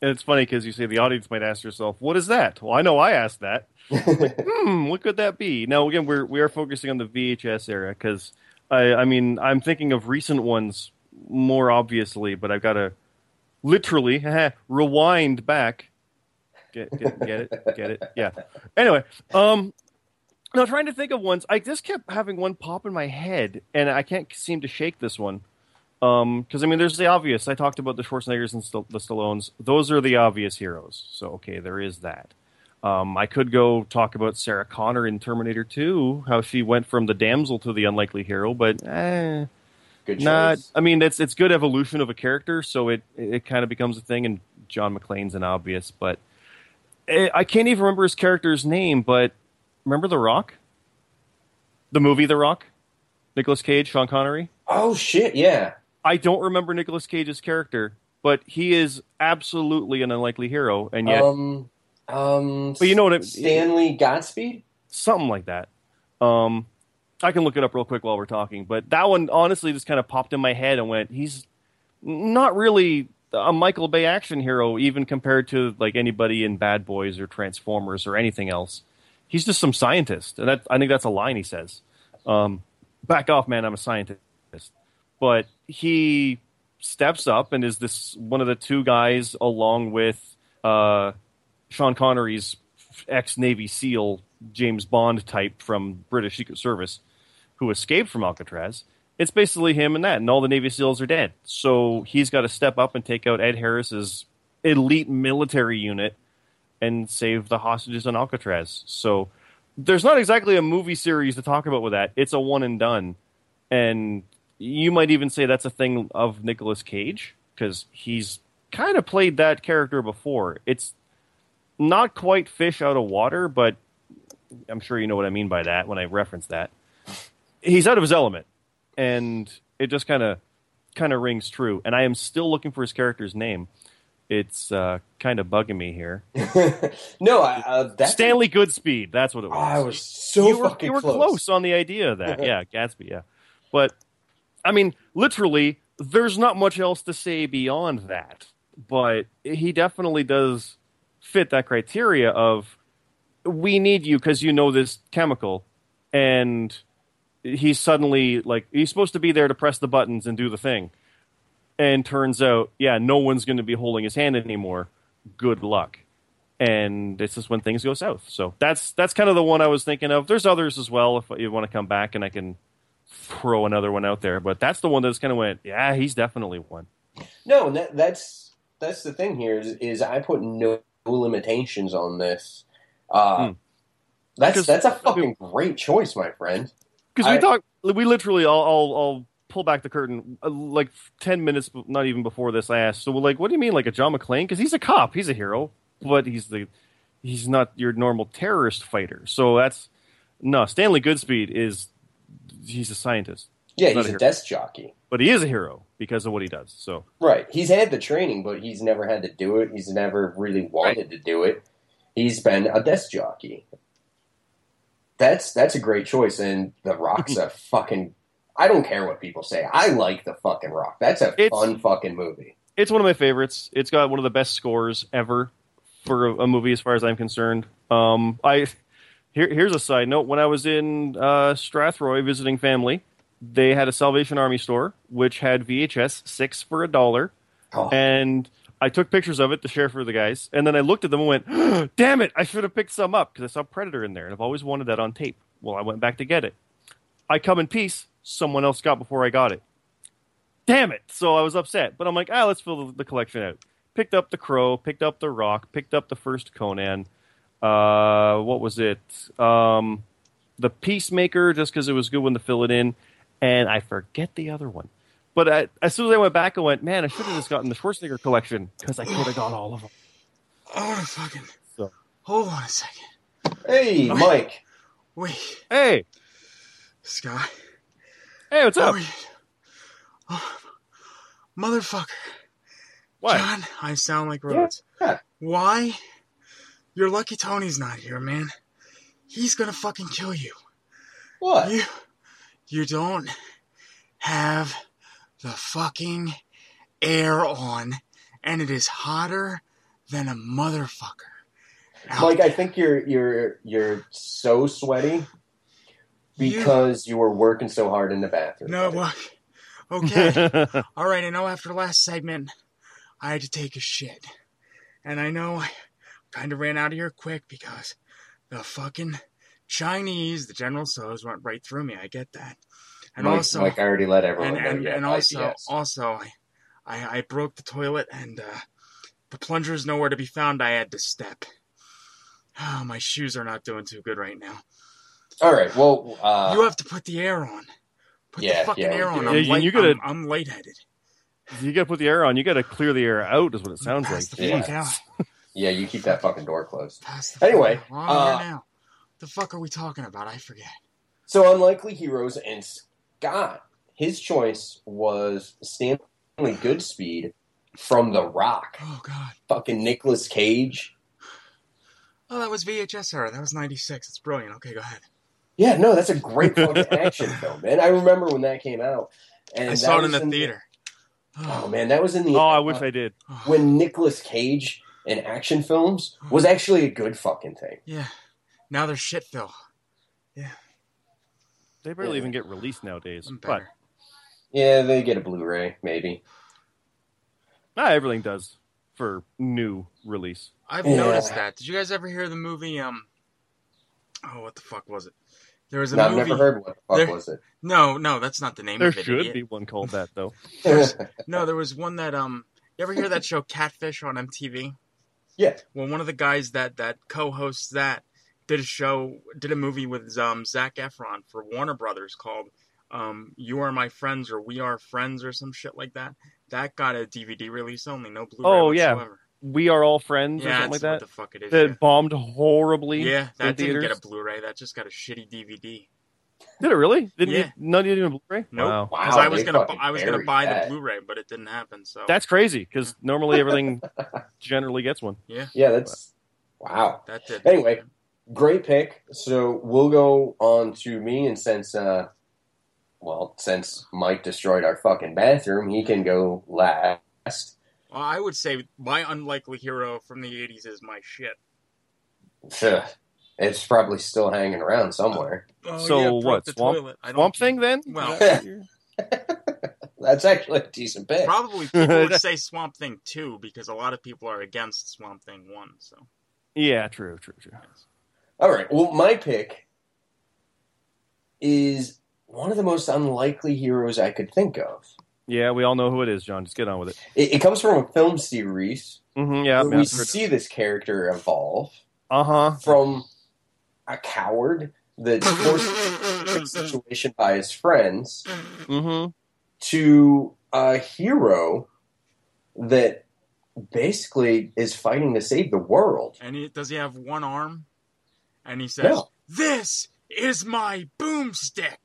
And it's funny because you say the audience might ask yourself, "What is that?" Well, I know I asked that. Like, *laughs* hmm, what could that be? Now, again, we're we are focusing on the VHS era because I, I mean, I'm thinking of recent ones more obviously, but I've got to literally *laughs* rewind back. Get, get, get it? Get it? Yeah. Anyway, um, now trying to think of ones. I just kept having one pop in my head, and I can't seem to shake this one. Um, because I mean, there's the obvious. I talked about the Schwarzeneggers and St- the Stallones. Those are the obvious heroes. So okay, there is that. Um, I could go talk about Sarah Connor in Terminator 2, how she went from the damsel to the unlikely hero, but eh, Good not. choice. I mean, it's it's good evolution of a character, so it it kind of becomes a thing. And John McClane's an obvious, but eh, I can't even remember his character's name. But remember The Rock, the movie The Rock, Nicolas Cage, Sean Connery. Oh shit! Yeah. I don't remember Nicolas Cage's character, but he is absolutely an unlikely hero, and yet Um. Um. But you know what I- Stanley Godspeed. something like that. Um, I can look it up real quick while we're talking, but that one honestly just kind of popped in my head and went, he's not really a Michael Bay action hero, even compared to like anybody in Bad Boys or Transformers or anything else. He's just some scientist, and that, I think that's a line he says. Um, Back off, man! I'm a scientist. But he steps up and is this one of the two guys along with uh, Sean Connery's ex Navy SEAL James Bond type from British Secret Service who escaped from Alcatraz. It's basically him and that, and all the Navy SEALs are dead. So he's got to step up and take out Ed Harris's elite military unit and save the hostages on Alcatraz. So there's not exactly a movie series to talk about with that. It's a one and done. And you might even say that's a thing of Nicolas Cage because he's kind of played that character before. It's not quite fish out of water, but I'm sure you know what I mean by that when I reference that. He's out of his element, and it just kind of kind of rings true. And I am still looking for his character's name. It's uh, kind of bugging me here. *laughs* no, uh, that's Stanley Goodspeed. That's what it was. I was so you were, fucking you were close. close on the idea of that. yeah, *laughs* Gatsby. Yeah, but I mean, literally, there's not much else to say beyond that. But he definitely does fit that criteria of we need you because you know this chemical, and he's suddenly like he's supposed to be there to press the buttons and do the thing, and turns out, yeah, no one's going to be holding his hand anymore. Good luck and it's just when things go south. So that's that's kind of the one I was thinking of. There's others as well if you want to come back and I can throw another one out there, but that's the one that's kind of went, yeah, he's definitely one. No, that, that's that's the thing here is, is I put no limitations on this. Uh, Hmm. That's that's a fucking great choice, my friend. Because we talk, we literally, I'll, I'll, I'll pull back the curtain uh, like ten minutes, not even before this. I asked, so like, what do you mean, like a John McClane? Because he's a cop, he's a hero, but he's the he's not your normal terrorist fighter. So that's no Stanley Goodspeed is he's a scientist. Yeah, He's he's a hero. desk jockey. but he is a hero because of what he does. So Right. He's had the training, but he's never had to do it. He's never really wanted to do it. He's been a desk jockey. That's that's a great choice, and The Rock's a *laughs* fucking. I don't care what people say. I like the fucking Rock. That's a It's- fun fucking movie. it's one of my favorites. It's got one of the best scores ever for a, a movie, as far as I'm concerned. Um, I here, here's a side note: when I was in uh, Strathroy visiting family, they had a Salvation Army store which had VHS six for a dollar, Oh. and I took pictures of it to share for the guys. And then I looked at them and went, *gasps* "Damn it! I should have picked some up because I saw Predator in there, and I've always wanted that on tape." Well, I went back to get it. I come in peace. Someone else got before I got it damn it. So I was upset. But I'm like, ah, let's fill the, the collection out. Picked up The Crow, picked up The Rock, picked up the first Conan. Uh, what was it? Um, the Peacemaker, just because it was good one to fill it in. And I forget the other one. But I, as soon as I went back, I went, man, I should have just gotten the Schwarzenegger collection because I could have got all of them. Oh, fucking. So. Hold on a second. Hey, Mike. Wait, Hey, Scott. hey, what's up? Oh, oh, motherfucker. What? John, I sound like Rhodes. Yeah. Why? Your lucky Tony's not here, man. He's gonna fucking kill you. What? You, you don't have the fucking air on, and it is hotter than a motherfucker. out Mike, I think you're you're you're so sweaty because you were working so hard in the bathroom. No, what? Okay. *laughs* All right, I know after the last segment, I had to take a shit. And I know I kind of ran out of here quick because the fucking Chinese, the General Tso's, went right through me. I get that. And Mike, also, like I already let everyone and, know. and, you and also, IBS. also, I, I, I broke the toilet and uh, the plunger is nowhere to be found. I had to step. Oh, *sighs* my shoes are not doing too good right now. All right. Well, uh, you have to put the air on. Put yeah, the fucking yeah, air on. do. I'm, Yeah, you- light, you gotta- I'm, I'm lightheaded. You got to put the air on. You got to clear the air out, is what it sounds Pass like. the Yeah. fuck out. *laughs* yeah, you keep that fucking door closed. Anyway, fuck. I'm uh, here now. The fuck are we talking about? I forget. So unlikely heroes and Scott, his choice was Stanley Goodspeed from The Rock. Oh god. Fucking Nicolas Cage. Oh, that was VHS era. That was '96. It's brilliant. Okay, go ahead. Yeah, no, that's a great fucking action film, man. I remember when that came out. And I saw it in was the theater. Oh man, that was in the. Oh, I uh, wish I did. when Nicolas Cage in action films was actually a good fucking thing. Yeah. Now they're shit Phil. Yeah. They barely Yeah. even get released nowadays. But. Yeah, they get a Blu-ray, maybe. not everything does for new release. I've Yeah. noticed that. Did you guys ever hear the movie? Um. Oh, what the fuck was it? There was a No, I've movie. never heard what the fuck there- was it. No, no, that's not the name There of it. should idiot. be one called that though. *laughs* No, there was one that um. You ever hear that show Catfish on MTV? yeah. Well, one of the guys that that co-hosts that did a show, did a movie with um Zac Efron for Warner Brothers called um "You Are My Friends" or "We Are Friends" or some shit like that. That got a DVD release only, no Blu-ray Oh, yeah. whatsoever. We Are All Friends or Yeah, something like that's that. what the fuck it is. that yeah. bombed horribly. Yeah, that didn't theaters. get a Blu-ray. That just got a shitty DVD. Did it really? Didn't Yeah. you? None of you did a Blu-ray. Nope. Because Wow, I was gonna, I was gonna buy that. the Blu-ray, but it didn't happen. So That's crazy because *laughs* normally everything generally gets one. yeah, Yeah, that's wow. that did. Anyway, great pick. So we'll go on to me, and since uh, well, since Mike destroyed our fucking bathroom, he can go last. Well, I would say my unlikely hero from the '80s is my shit. Ugh. It's probably still hanging around somewhere. Oh, so yeah, what? The Swamp. I swamp Thing then? Well, *laughs* That's actually a decent pick. probably people would *laughs* say Swamp Thing two because a lot of people are against Swamp Thing one. So yeah, true, true, true. All right. Well, my pick is one of the most unlikely heroes I could think of. Yeah, we all know who it is, John. Just get on with it. It, it comes from a film series hmm yeah, where we see this character evolve uh huh. from a coward that's *laughs* forced into a situation by his friends Mm-hmm. to a hero that basically is fighting to save the world. and he, does he have one arm? And he says, No. "This is my boomstick."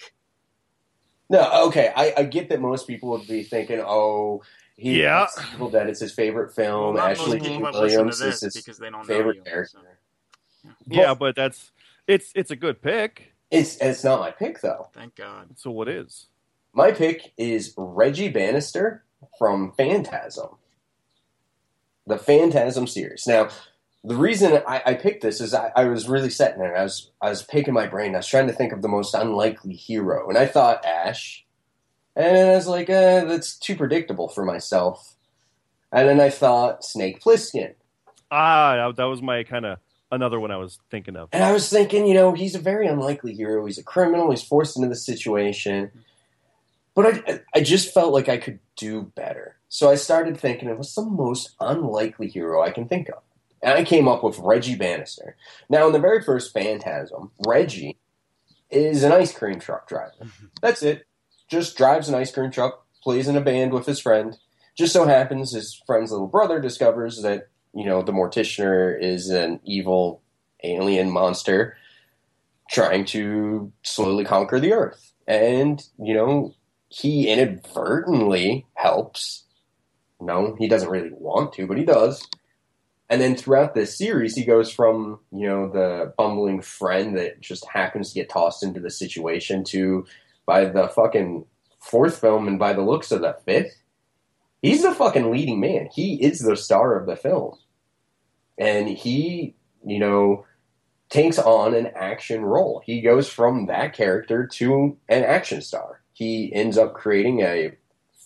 No, okay, I, I get that most people would be thinking, oh, he Yeah. it's Evil Dead, it's his favorite film. not Ashley most people Judd that listen to Williams is his because they don't favorite know you. character. so, Yeah, but that's it's it's a good pick. It's it's not my pick though. thank God. So what is? My pick is Reggie Bannister from Phantasm. The Phantasm series. Now, the reason I, I picked this is I, I was really sitting there. I was I was picking my brain. I was trying to think of the most unlikely hero, and I thought Ash, and I was like, uh, that's too predictable for myself. And then I thought Snake Plissken, Ah, that, was my kind of another one I was thinking of. and I was thinking, you know, he's a very unlikely hero. He's a criminal. He's forced into the situation. But I, I just felt like I could do better. So I started thinking of what's the most unlikely hero I can think of. And I came up with Reggie Bannister. Now, in the very first Phantasm, Reggie is an ice cream truck driver. *laughs* That's it. Just drives an ice cream truck, plays in a band with his friend. Just so happens his friend's little brother discovers that, you know, the Morticianer is an evil alien monster trying to slowly conquer the earth. And, you know, he inadvertently helps. No, he doesn't really want to, but he does. And then throughout this series, he goes from, you know, the bumbling friend that just happens to get tossed into the situation to, by the fucking fourth film and by the looks of the fifth, he's the fucking leading man. He is the star of the film. And he, you know, takes on an action role. He goes from that character to an action star. He ends up creating a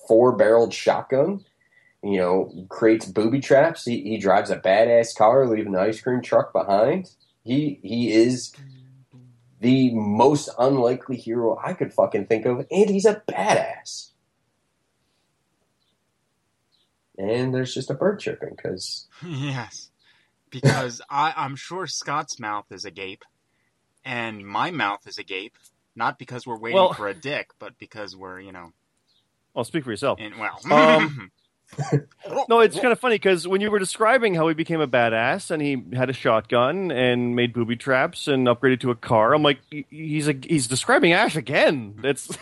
four barreled shotgun, you know, creates booby traps. He, he drives a badass car, leaving the ice cream truck behind. He he is the most unlikely hero I could fucking think of, and he's a badass. And there's just a bird chirping because *laughs* yes, because I, I'm sure Scott's mouth is agape, and my mouth is agape. Not because we're waiting Well- for a dick, but because we're, you know, Well, speak for yourself. in, well. Um, *laughs* No, it's kind of funny because when you were describing how he became a badass and he had a shotgun and made booby traps and upgraded to a car, I'm like, he's a, he's describing Ash again. That's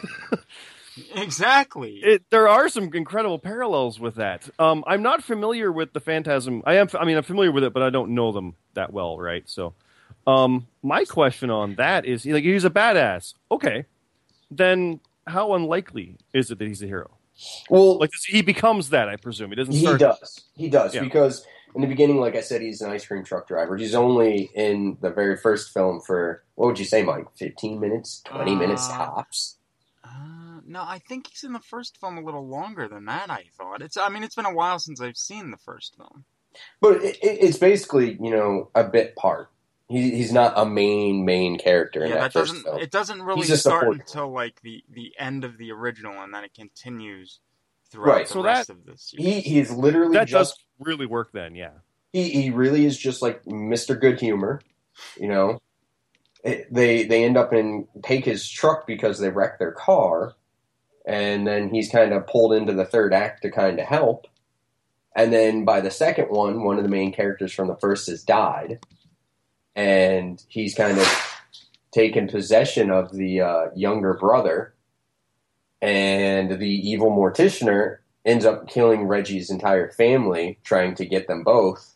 *laughs* exactly. it, there are some incredible parallels with that. Um, I'm not familiar with the Phantasm. I am. I mean, I'm familiar with it, but I don't know them that well, right? So, um, my question on that is, like, he's a badass. Okay, then how unlikely is it that he's a hero? Well, Like, he becomes that, I presume. He doesn't He start. does. He does Yeah. because in the beginning, like I said, he's an ice cream truck driver. He's only in the very first film for what would you say, Mike? Fifteen minutes, twenty minutes Uh, tops. Uh, no, I think he's in the first film a little longer than that. I thought it's. I mean, it's been a while since I've seen the first film. But it, it, it's basically you know a bit part. He, he's not a main main character in yeah, that, that doesn't. film. It doesn't really start supporting. until like the the end of the original, and then it continues throughout Right, the so rest that- of the series. he he is literally That just does really work then, yeah. he, he really is just like Mr. Good Humor, you know. It, they they end up and take his truck because they wrecked their car, and then he's kind of pulled into the third act to kind of help, And then by the second one, one of the main characters from the first has died, and he's kind of taken possession of the uh, younger brother, and the evil morticianer ends up killing Reggie's entire family, trying to get them both.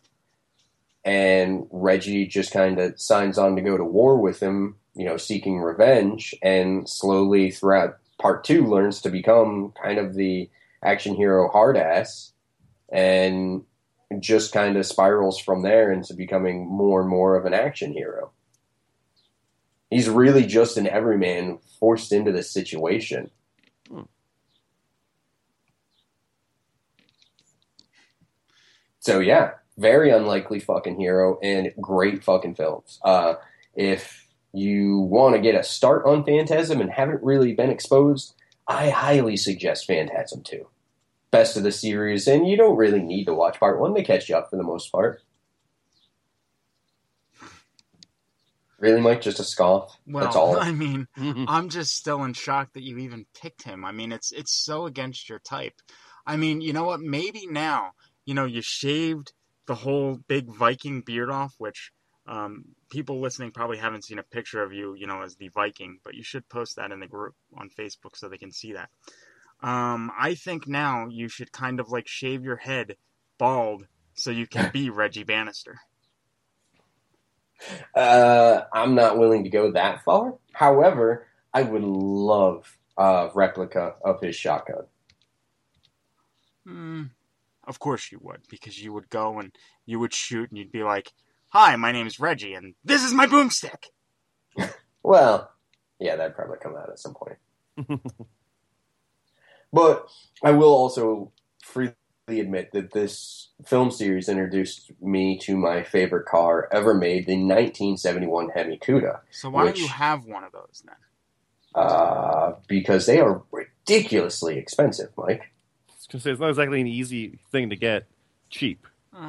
And Reggie just kind of signs on to go to war with him, you know, seeking revenge, and slowly throughout part two learns to become kind of the action hero hard ass. And just kind of spirals from there into becoming more and more of an action hero. He's really just an everyman forced into this situation. So yeah, very unlikely fucking hero and great fucking films. Uh, if you want to get a start on Phantasm and haven't really been exposed, I highly suggest Phantasm 2. Best of the series, and you don't really need to watch part one. They catch you up for the most part. Really, Mike? Just a scoff? Well, That's all. *laughs* I mean, *laughs* I'm just still in shock that you even picked him. I mean, it's it's so against your type. I mean, you know what? Maybe now, you know, you shaved the whole big Viking beard off, which um, people listening probably haven't seen a picture of you, you know, as the Viking, but you should post that in the group on Facebook so they can see that. Um, I think now you should kind of like shave your head bald so you can be *laughs* Reggie Bannister. Uh, I'm not willing to go that far. However, I would love a replica of his shotgun. Hmm. Of course you would, because you would go and you would shoot and you'd be like, Hi, my name is Reggie, and this is my boomstick. *laughs* Well, yeah, that'd probably come out at some point. *laughs* but I will also freely admit that this film series introduced me to my favorite car ever made, the 1971 Hemi Cuda. So why which, don't you have one of those then? Uh, because they are ridiculously expensive, Mike. I gonna say it's not exactly an easy thing to get cheap.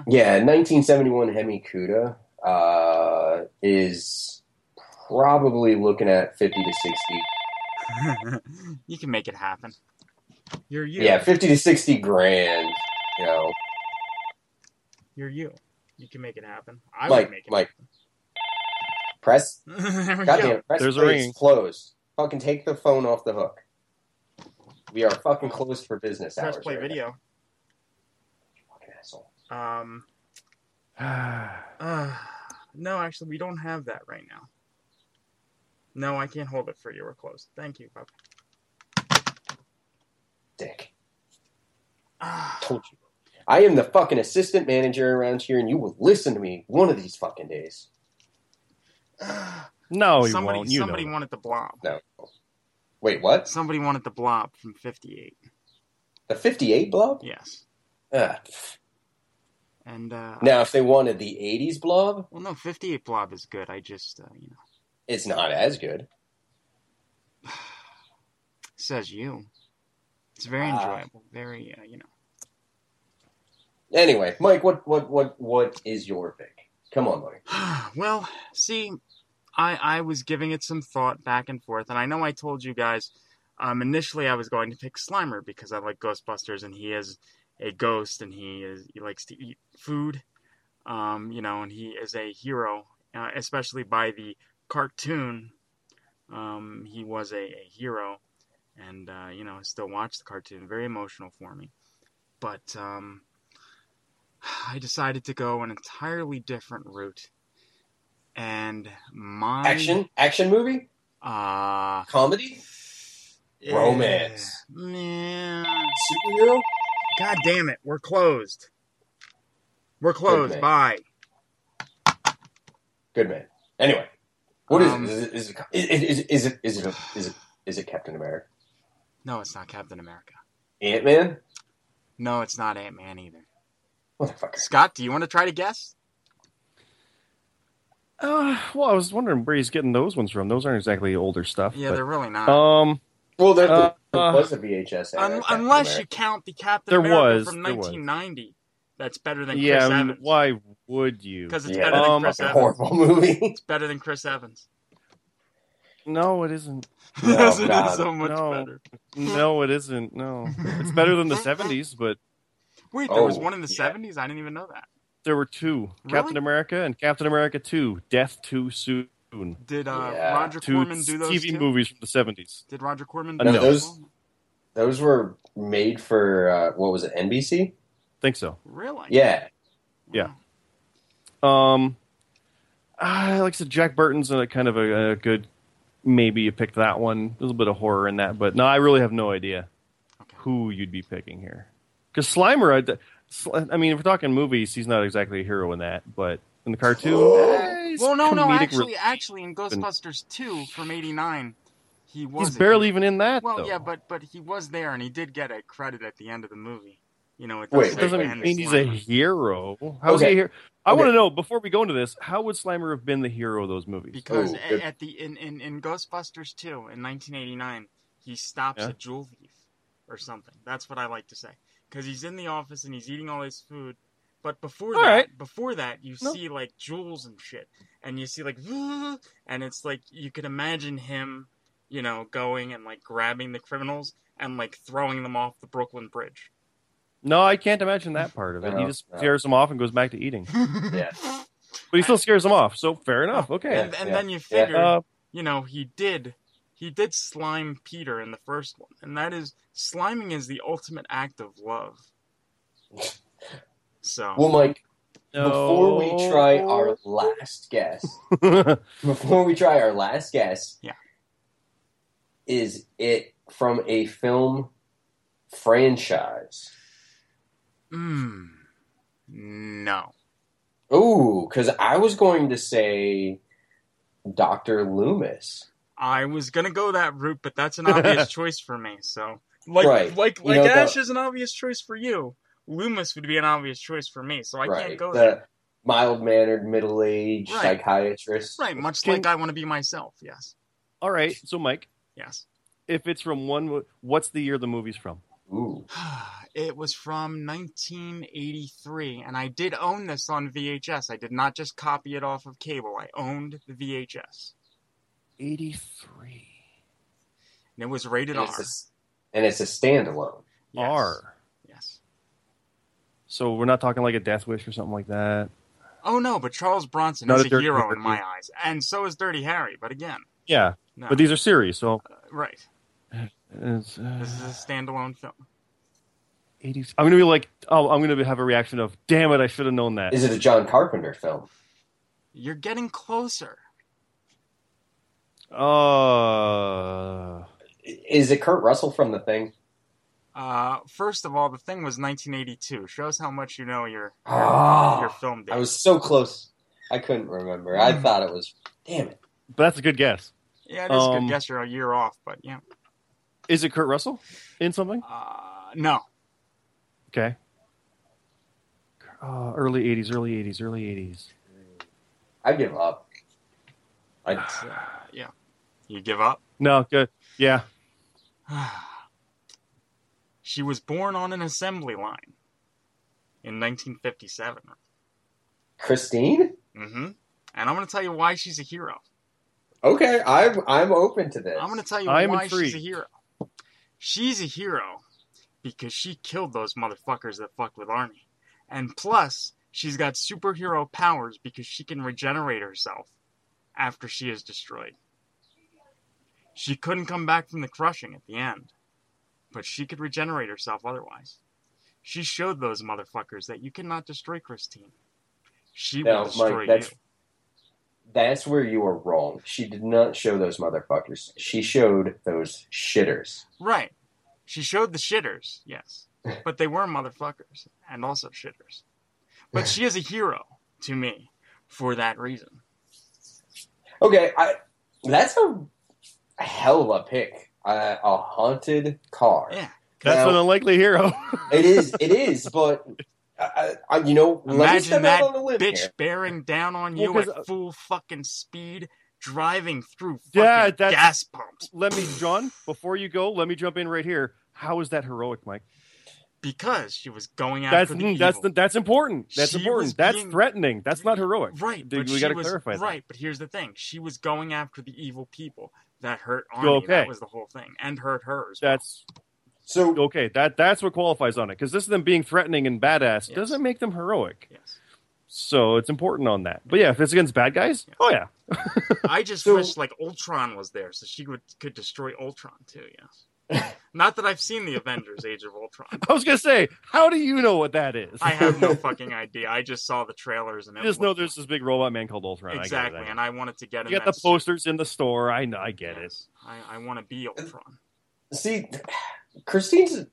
Yeah, 1971 Hemi Cuda uh, is probably looking at 50 to 60. *laughs* you can make it happen. You're you. Yeah, 50 to 60 grand. You know, You're you. You can make it happen. I Mike, would make it Mike. Press. happen. *laughs* there Goddamn, go. press There's a please, ringing. Closed. Fucking take the phone off the hook. We are fucking closed for business Press hours. play right now. video. Fucking asshole. Um. *sighs* Uh, no, actually, we don't have that right now. No, I can't hold it for you. We're closed. Thank you, Bob. Dick. Ah, Told you. I am the fucking assistant manager around here, and you will listen to me one of these fucking days. No, he somebody, won't. You somebody know. wanted the blob. No. Wait, what? Somebody wanted the blob from '58. The 58 blob? Yes, Ah. and uh, Now, if they wanted the 80s blob, well, no, '58 blob is good. I just, uh, you know, it's not as good. *sighs* says you. It's very enjoyable. Very, uh, you know. Anyway, Mike, what what what what is your pick? Come on, Mike. *sighs* well, see, I I was giving it some thought back and forth, and I know I told you guys um, initially I was going to pick Slimer because I like Ghostbusters, and he is a ghost, and he is he likes to eat food, um, you know, and he is a hero, uh, especially by the cartoon. Um, he was a, a hero, and uh, you know, I still watch the cartoon. Very emotional for me, but um, I decided to go an entirely different route. And my Action action movie? uh Comedy? eh, Romance. Man, Superhero? God damn it, we're closed. We're closed. man. Bye. Good man. Anyway, what is Um, it? Is it is it is it is it is it is it, is it, is it Captain America? No, it's not Captain America. Ant Man? No, it's not Ant Man either. Motherfucker. Scott, do you want to try to guess? Uh, well, I was wondering where he's getting those ones from. Those aren't exactly older stuff. Yeah, but- they're really not. Um, Well, there, Uh, uh, was a VHS. Un- of Captain unless you count the Captain There America was, from there was. 1990. That's better than Chris yeah, I mean, Evans. why would you? Because it's Yeah, better than um, Chris Fucking Evans. horrible movie. It's better than Chris Evans. No, it isn't. No, yes, *laughs* it God. is so much No. better. No, it isn't. No, it's better than the *laughs* '70s, but Wait, there was one in the yeah. seventies. I didn't even know that. There were two Really? Captain America and Captain America 2 Death Too Soon. Did uh, Yeah. Roger Two Corman do those TV two? movies from the 70s. Did Roger Corman do no. Those- Those were made for uh, what was it? NBC. Think so. Really? Yeah. Yeah. Um, I like I said, Jack Burton's a kind of a, a good. Maybe you picked that one. There's a bit of horror in that, but no, I really have no idea Okay. who you'd be picking here. Because Slimer, I, I mean, if we're talking movies, he's not exactly a hero in that, but in the cartoon, eh, Well, no, no. Actually, actually, in Ghostbusters two from '89, he was. he's barely even in that. Well, though. yeah, but but he was there, and he did get a credit at the end of the movie. You know, it Wait, does it say doesn't Andy mean he's a hero. How's he Okay. a hero? I Okay. want to know before we go into this, how would Slimer have been the hero of those movies? because Oh, a- good. at the in, in, in Ghostbusters 2 in 1989, he stops Yeah. a jewel thief or something. That's what I like to say. Because he's in the office and he's eating all his food. But before All that, right. before that, you No. see like jewels and shit, and you see like, *laughs* and it's like you could imagine him, you know, going and like grabbing the criminals and like throwing them off the Brooklyn Bridge. No, I can't imagine that part of it. he just no. scares them off and goes back to eating. *laughs* Yeah. But he still scares them off, so fair enough. Okay. And, and yeah, then you yeah. figure, Uh, you know, he did he did slime Peter in the first one, and that is sliming is the ultimate act of love. *laughs* So Well, Mike, no. before we try our last guess, *laughs* before we try our last guess, Yeah. is it from a film franchise? Mm, no. Ooh, because I was going to say Doctor Loomis. I was gonna go that route, but that's an obvious *laughs* choice for me. So like Right. like You like know, Ash the- is an obvious choice for you. Loomis would be an obvious choice for me, so I right. can't go the there. mild mannered, middle aged Right. psychiatrist. Right, much Can- like I want to be myself. Yes, All right. So, Mike, yes. if it's from one, what's the year the movie's from? Ooh. *sighs* It was from 1983, and I did own this on VHS. I did not just copy it off of cable. I owned the VHS, 83. and it was rated And R. it's, a, s- and it's a standalone. Yes. R. Yes. So we're not talking like a Death Wish or something like that. Oh no, but Charles Bronson Not is a a hero Harry. in my eyes, and so is Dirty Harry. But again, Yeah, no. but these are series, so uh, right. It's, uh, This is a standalone film. 80s. I'm gonna be like, oh, I'm gonna have a reaction of, damn it, I should have known that. Is it a John Carpenter film? You're getting closer. Uh, Is it Kurt Russell from The Thing? Uh, first of all, the thing was 1982. Shows how much you know your Oh, *gasps* your film date. I was so close. I couldn't remember. I Mm. thought it was. Damn it. but that's a good guess. yeah, it is a um, good guess. You're a year off, but yeah. Is it Kurt Russell in something? Uh, no. Okay. Uh, early 80s, early 80s, early 80s. I give up. I, It's, *sighs* uh, yeah. You give up? No, good. Yeah. *sighs* she was born on an assembly line in 1957. Christine? Mm-hmm. And I'm going to tell you why she's a hero. Okay, I'm I'm open to this. I'm going to tell you I'm why she's a hero. She's a hero because she killed those motherfuckers that fucked with Arnie. And plus, she's got superhero powers because she can regenerate herself after she is destroyed. She couldn't come back from the crushing at the end, but she could regenerate herself otherwise. She showed those motherfuckers that you cannot destroy Christine. She No, will destroy Mike, that's you. That's where you are wrong. She did not show those motherfuckers. She showed those shitters. Right. She showed the shitters, yes. But they were motherfuckers and also shitters. But she is a hero to me for that reason. Okay, I that's a hell of a pick. Uh, a haunted car. Yeah. That's Now- an unlikely hero. *laughs* It is. It is. But I, I, you know, let me Imagine step that out on a limb bitch here. bearing down on Well, you 'cause, at full fucking speed, driving through fucking Yeah, gas pumps. let me, John, before you go, let me jump in right here. How is that heroic, Mike? Because she was going That's after the mm, that's evil. that's important. That's She important. That's being- threatening. That's not heroic. Right, Dude, but we got to clarify that. Right, but here's the thing: she was going after the evil people that hurt Arnie. Okay. That was the whole thing, and hurt hers. as well. That's So okay, that that's what qualifies on it because this is them being threatening and badass doesn't make them heroic. Yes. So it's important on that. But yeah, if it's against bad guys, oh yeah. *laughs* I just So- wish like Ultron was there, so she would could destroy Ultron too. Yes. *laughs* Not that I've seen the Avengers: Age of Ultron. I was gonna say, how do you know what that is? I have no *laughs* fucking idea. I just saw the trailers and I it just know looked- there's this big robot man called Ultron. I get it, exactly, I and I wanted to get. You in got the that suit. posters in the store. I know. I get it. I, I want to be Ultron. see, Christine's.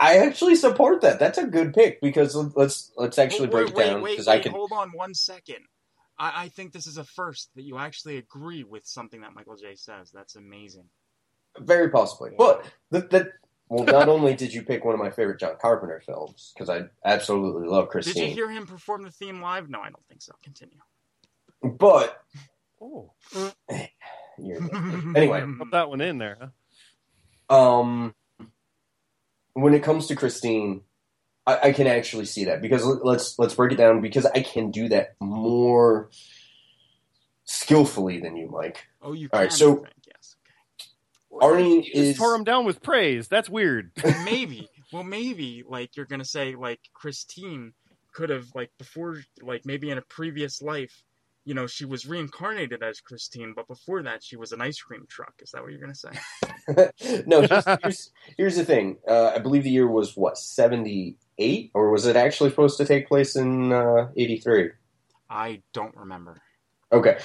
I actually support that. That's a good pick because let's let's actually Wait, break it wait, down Wait, because wait, I can. hold on one second. I, I think this is a first that you actually agree with something that Michael J says. That's amazing. Very possibly. But the, the well, not only did you pick one of my favorite John Carpenter films because I absolutely love Christine. Did you hear him perform the theme live? No, I don't think so. Continue. but Oh, *sighs* you're, *laughs* anyway, put that one in there. Huh? um, when it comes to Christine, I, I can actually see that because let- let's let's break it down because I can do that more skillfully than you, Mike. Oh, you All can. right, so I think, yes. Arnie You is just tore him down with praise. That's weird. *laughs* maybe. Well, maybe like you're gonna say like Christine could have like before like maybe in a previous life, you know, she was reincarnated as Christine, but before that she was an ice cream truck. Is that what you're gonna say? *laughs* no, here's, here's, here's the thing. Uh, I believe the year was what seventy eight, or was it actually supposed to take place in uh, eighty three? I don't remember. Okay,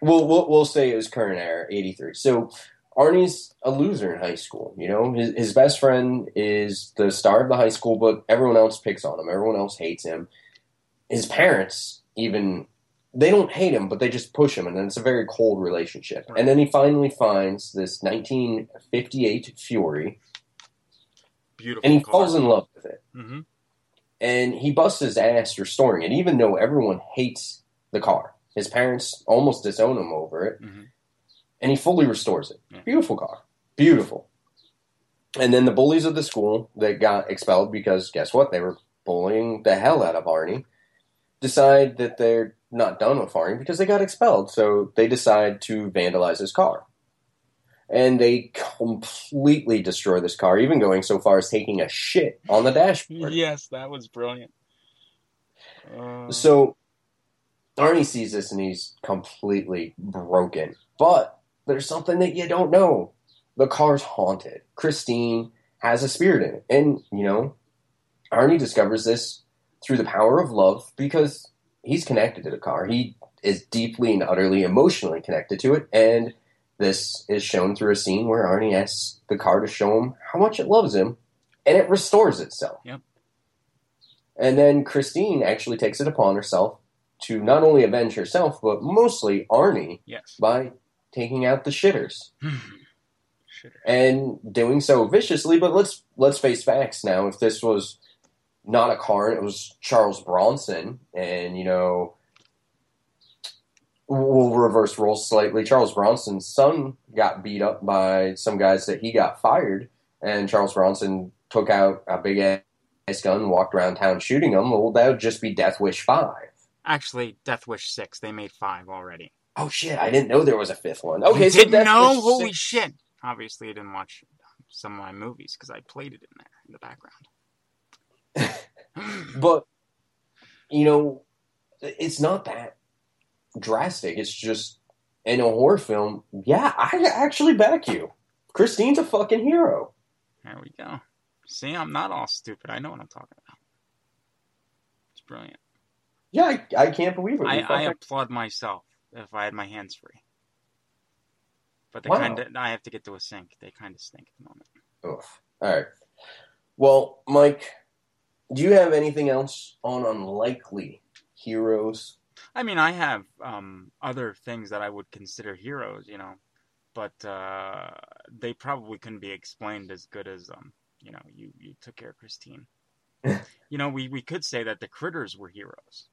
we'll, we'll we'll say it was current era, eighty three. So Arnie's a loser in high school. You know, his, his best friend is the star of the high school, but everyone else picks on him. Everyone else hates him. His parents even they don't hate him, but they just push him, and then it's a very cold relationship. And then he finally finds this 1958 Fury, Beautiful. and he falls in love with it. hmm And he busts his ass restoring it, even though everyone hates the car. His parents almost disown him over it, Mhm. and he fully restores it. Beautiful car, beautiful. And then the bullies of the school that got expelled because guess what? They were bullying the hell out of Arnie. Decide that they're not done with Arnie because they got expelled, so they decide to vandalize his car. And they completely destroy this car, even going so far as taking a shit on the dashboard. Yes, that was brilliant. Uh, So Arnie sees this and he's completely broken. But there's something that you don't know. The car's haunted. Christine has a spirit in it. And, you know, Arnie discovers this through the power of love because he's connected to the car. He is deeply and utterly emotionally connected to it. And this is shown through a scene where Arnie asks the car to show him how much it loves him. And it restores itself. Yep. And then Christine actually takes it upon herself to not only avenge herself, but mostly Arnie yes. by taking out the shitters. *sighs* And doing so viciously, but let's let's face facts now. If this was not a car it was Charles Bronson, and you know, we'll reverse roles slightly. Charles Bronson's son got beat up by some guys that he got fired, and Charles Bronson took out a big ass gun, walked around town shooting them. Well, that would just be Death Wish Five. Actually, Death Wish six. They made five already. Oh shit! I didn't know there was a fifth one. Okay, you so didn't Death know? Wish Holy six- shit! Obviously, I didn't watch some of my movies because I played it in there in the background. *laughs* but you know, it's not that drastic. It's just in a horror film. Yeah, I actually back you. Christine's a fucking hero. There we go. See, I'm not all stupid. I know what I'm talking about. It's brilliant. Yeah, I, I can't believe it. I, I applaud myself if I had my hands free. But they Wow. kind of, I have to get to a sink. They kind of stink at the moment. Oof. All right. Well, Mike, do you have anything else on unlikely heroes? I mean, I have um, other things that I would consider heroes, you know, but uh, they probably couldn't be explained as good as, um, you know, you, you took care of Christine. *laughs* you know, we, we could say that the critters were heroes.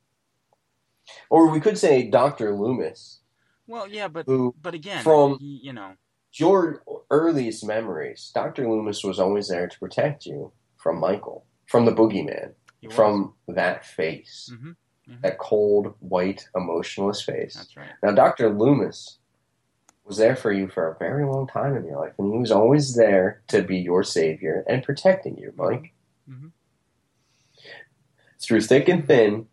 Or we could say Doctor Loomis. Well, yeah, but Who, but again, from- he, you know, Your earliest memories, Doctor Loomis was always there to protect you from Michael, from the boogeyman, from that face, Mhm, mhm. that cold, white, emotionless face. That's right. Now, Doctor Loomis was there for you for a very long time in your life, and he was always there to be your savior and protecting you, Mike. Mhm. Through thick and thin,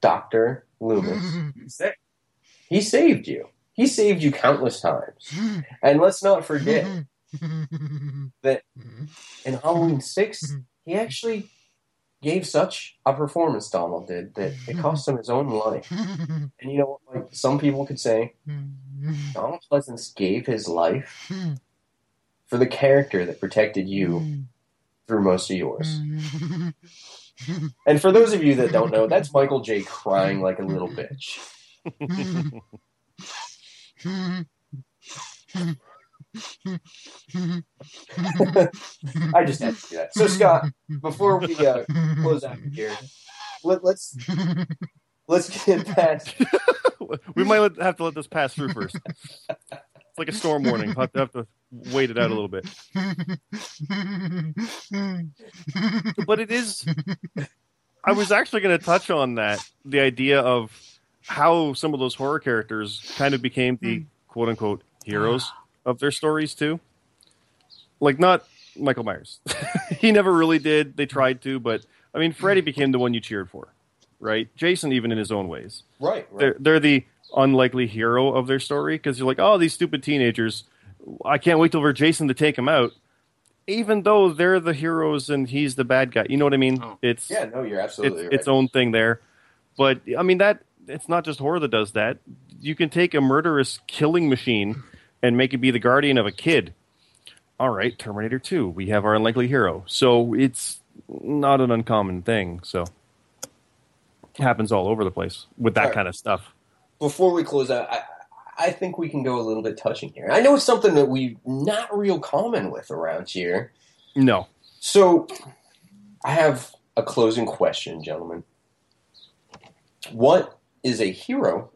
Doctor Loomis, *laughs* he saved you. He saved you countless times. *laughs* And let's not forget *laughs* *laughs* that mm-hmm. in Halloween 6, mm-hmm. he actually gave such a performance, Donald did, that it mm-hmm. cost him his own life. *laughs* And you know? Like some people could say, Donald Pleasence gave his life hmm. for the character that protected you hmm. through most of yours. Hmm. *laughs* And for those of you that don't know, that's Michael J. crying like a little bitch. I just had to do that. So Scott, before we uh, close out here, let, let's let's get past. *laughs* we might have to let this pass through first. It's like a storm warning. To, have to wait it out a little bit. But it is. I was actually going to touch on that the idea of how some of those horror characters kind of became the quote unquote heroes of their stories, too. Like, not Michael Myers. *laughs* he never really did. They tried to, but I mean, Freddy became the one you cheered for, right? Jason, even in his own ways Right, right. they're they're the unlikely hero of their story because you're like, oh, these stupid teenagers. I can't wait till for Jason to take them out. Even though they're the heroes and he's the bad guy, you know what I mean? Oh. It's Yeah, no, you're it's absolutely right. its own thing there. But I mean that it's not just horror that does that. You can take a murderous killing machine and make it be the guardian of a kid. All right, Terminator 2, we have our unlikely hero. So it's not an uncommon thing. So it happens all over the place with that Alright. kind of stuff. before we close out, I, I think we can go a little bit touching here. I know it's something that we not real common with around here. No. So I have a closing question, gentlemen. What is a hero,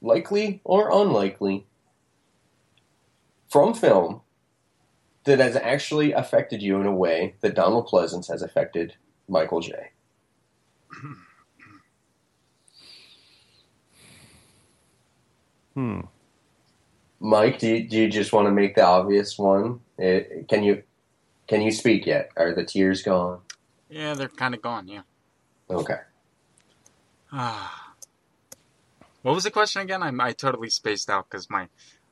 likely or unlikely, from film that has actually affected you in a way that Donald Pleasence has affected Michael J? Hmm. Mike, do you, do you just want to make the obvious one? Eh, can you can you speak yet? Are the tears gone? Yeah, they're kind of gone. Yeah. Okay. Ah. what was the question again? I, I totally spaced out because my,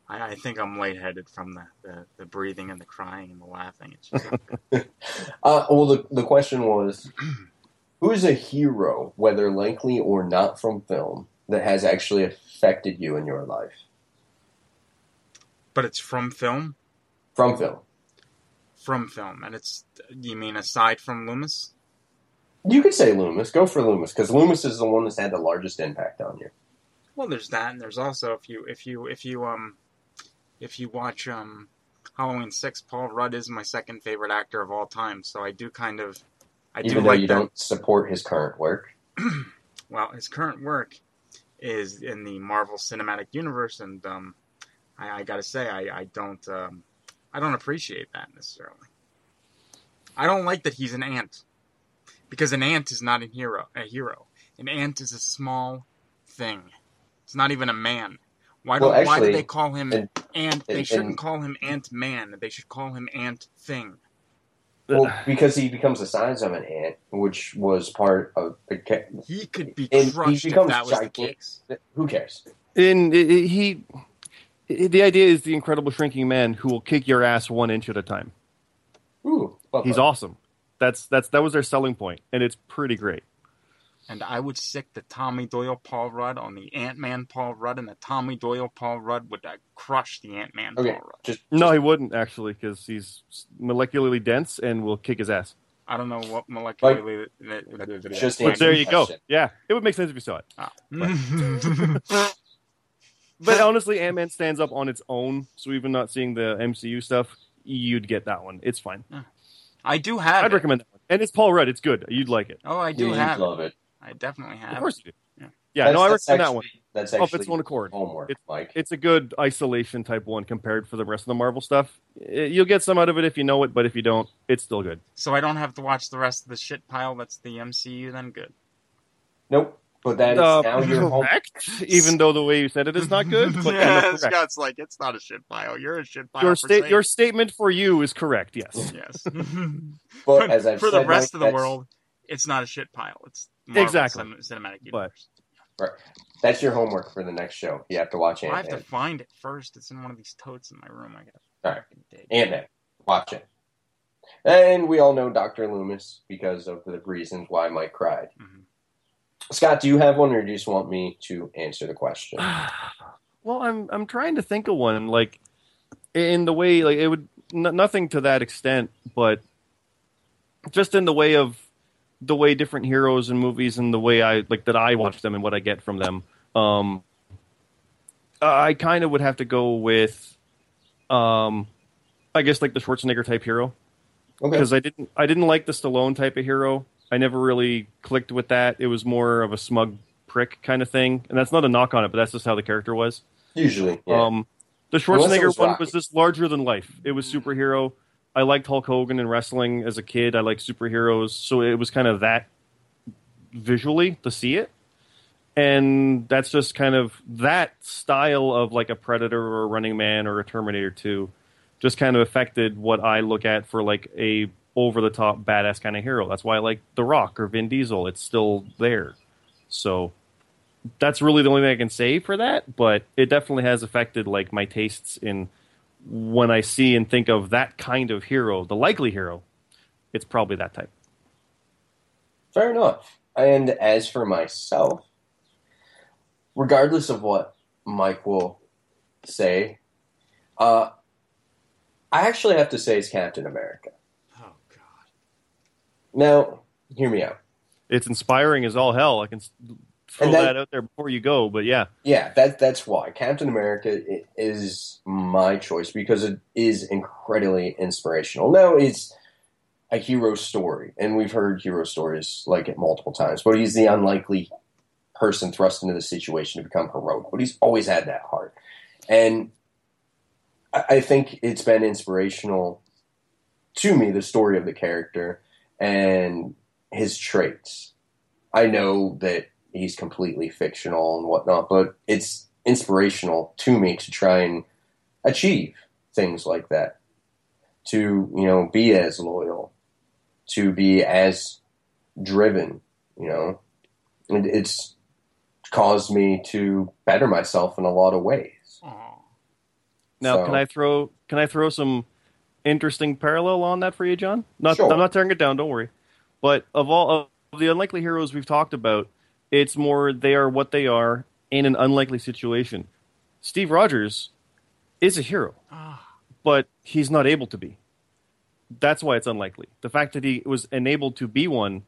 I, I think I'm lightheaded from the, the, the breathing and the crying and the laughing. It's just, *laughs* Uh, well, the, the question was who is a hero, whether likely or not from film, that has actually affected you in your life? but it's from film, From film. from film, and it's. You mean aside from Loomis? You could say Loomis. Go for Loomis, because Loomis is the one that's had the largest impact on you. Well, there's that, and there's also if you if you if you um if you watch um Halloween Six, Paul Rudd is my second favorite actor of all time. So I do kind of I do Even though like you that. don't support his current work. *clears throat* Well, his current work is in the Marvel Cinematic Universe, and um, I, I got to say, I, I don't um, I don't appreciate that necessarily. I don't like that he's an ant because an ant is not a hero. A hero. An ant is a small thing. It's not even a man. Why Well, don't why do they call him in- ant? They in- shouldn't in- call him Ant Man. They should call him Ant Thing. Well, because he becomes the size of an ant, which was part of the. ca- He could be And he crushed if becomes that was the case. Who cares? And i- i- he, the idea is the incredible shrinking man who will kick your ass one inch at a time. Ooh, well, He's awesome. That's that's that was their selling point, and it's pretty great. And I would stick the Tommy Doyle Paul Rudd on the Ant Man Paul Rudd, and the Tommy Doyle Paul Rudd would uh, crush the Ant Man Okay, Paul Rudd. just No, he wouldn't actually, because he's molecularly dense and will kick his ass. I don't know what molecularly. just But there you go. Yeah, it would make sense if you saw it. Ah. But *laughs* honestly, Ant Man stands up on its own, so even not seeing the MCU stuff, you'd get that one. It's fine. I do have. I'd it. recommend that one. And it's Paul Rudd. It's good. You'd like it. Oh, I do You have. love it. it. I definitely have. Of course you do. Yeah. Yeah, That's- no, I that's recommend that one. That's Off actually its one accord. homework, It's- Mike. It's a good isolation type one compared for the rest of the Marvel stuff. Eh, You'll get some out of it if you know it, but if you don't, it's still good. So I don't have to watch the rest of the shit pile that's the MCU. Then good. Nope. but that is Uh, now your home. correct, even though the way you said it is not good. But *laughs* yeah, kind of. Scott's like, it's not a shit pile. You're a shit pile. your for state, saying- your statement for you is correct. Yes. yes. *laughs* But as I've for the rest Mike, of the that's- world, it's not a shit pile. It's Marvel Exactly. cin- cinematic But- Right. That's your homework for the next show. You have to watch Well, I have to find it first. It's in one of these totes in my room. I guess. All right. Ant Man. Watch it. And we all know Dr. Loomis because of the reasons why Mike cried. Mm-hmm. Scott, do you have one, or do you just want me to answer the question? *sighs* Well, I'm I'm trying to think of one like in the way like it would n- nothing to that extent, but just in the way of the way different heroes and movies and the way I like that I watch them and what I get from them. Um, I kind of would have to go with, um, I guess like the Schwarzenegger type hero Okay. because I didn't I didn't like the Stallone type of hero. I never really clicked with that. It was more of a smug prick kind of thing, and that's not a knock on it, but that's just how the character was. Usually, yeah. Um, the Schwarzenegger was one was just larger than life. It was superhero. I liked Hulk Hogan and wrestling as a kid. I liked superheroes, so it was kind of that visually to see it. And that's just kind of that style of like a Predator or a Running Man or a Terminator 2 just kind of affected what I look at for like a over the top badass kind of hero. That's why I like The Rock or Vin Diesel. It's still there. So that's really the only thing I can say for that, but it definitely has affected like my tastes in when I see and think of that kind of hero, the likely hero, it's probably that type. Fair enough. And as for myself, regardless of what Mike will say, uh, I actually have to say it's Captain America. Oh God. Now, hear me out. It's inspiring as all hell. I can s- throw that- that, out there before you go, but yeah. Yeah, that that's why Captain America is my choice because it is incredibly inspirational. Now it's a hero story, and we've heard hero stories like it multiple times. But he's the unlikely person thrust into the situation to become heroic. But he's always had that heart, and I, I think it's been inspirational to me. The story of the character and his traits. I know that he's completely fictional and whatnot, but it's inspirational to me to try and achieve things like that. To, you know, be as loyal, to be as driven, you know. And it's caused me to better myself in a lot of ways. Now, So- can I throw can I throw some interesting parallel on that for you, John? Not, Sure. I'm not tearing it down. Don't worry. But of all of the unlikely heroes we've talked about, it's more they are what they are in an unlikely situation. Steve Rogers is a hero, but he's not able to be. That's why it's unlikely. The fact that he was enabled to be one,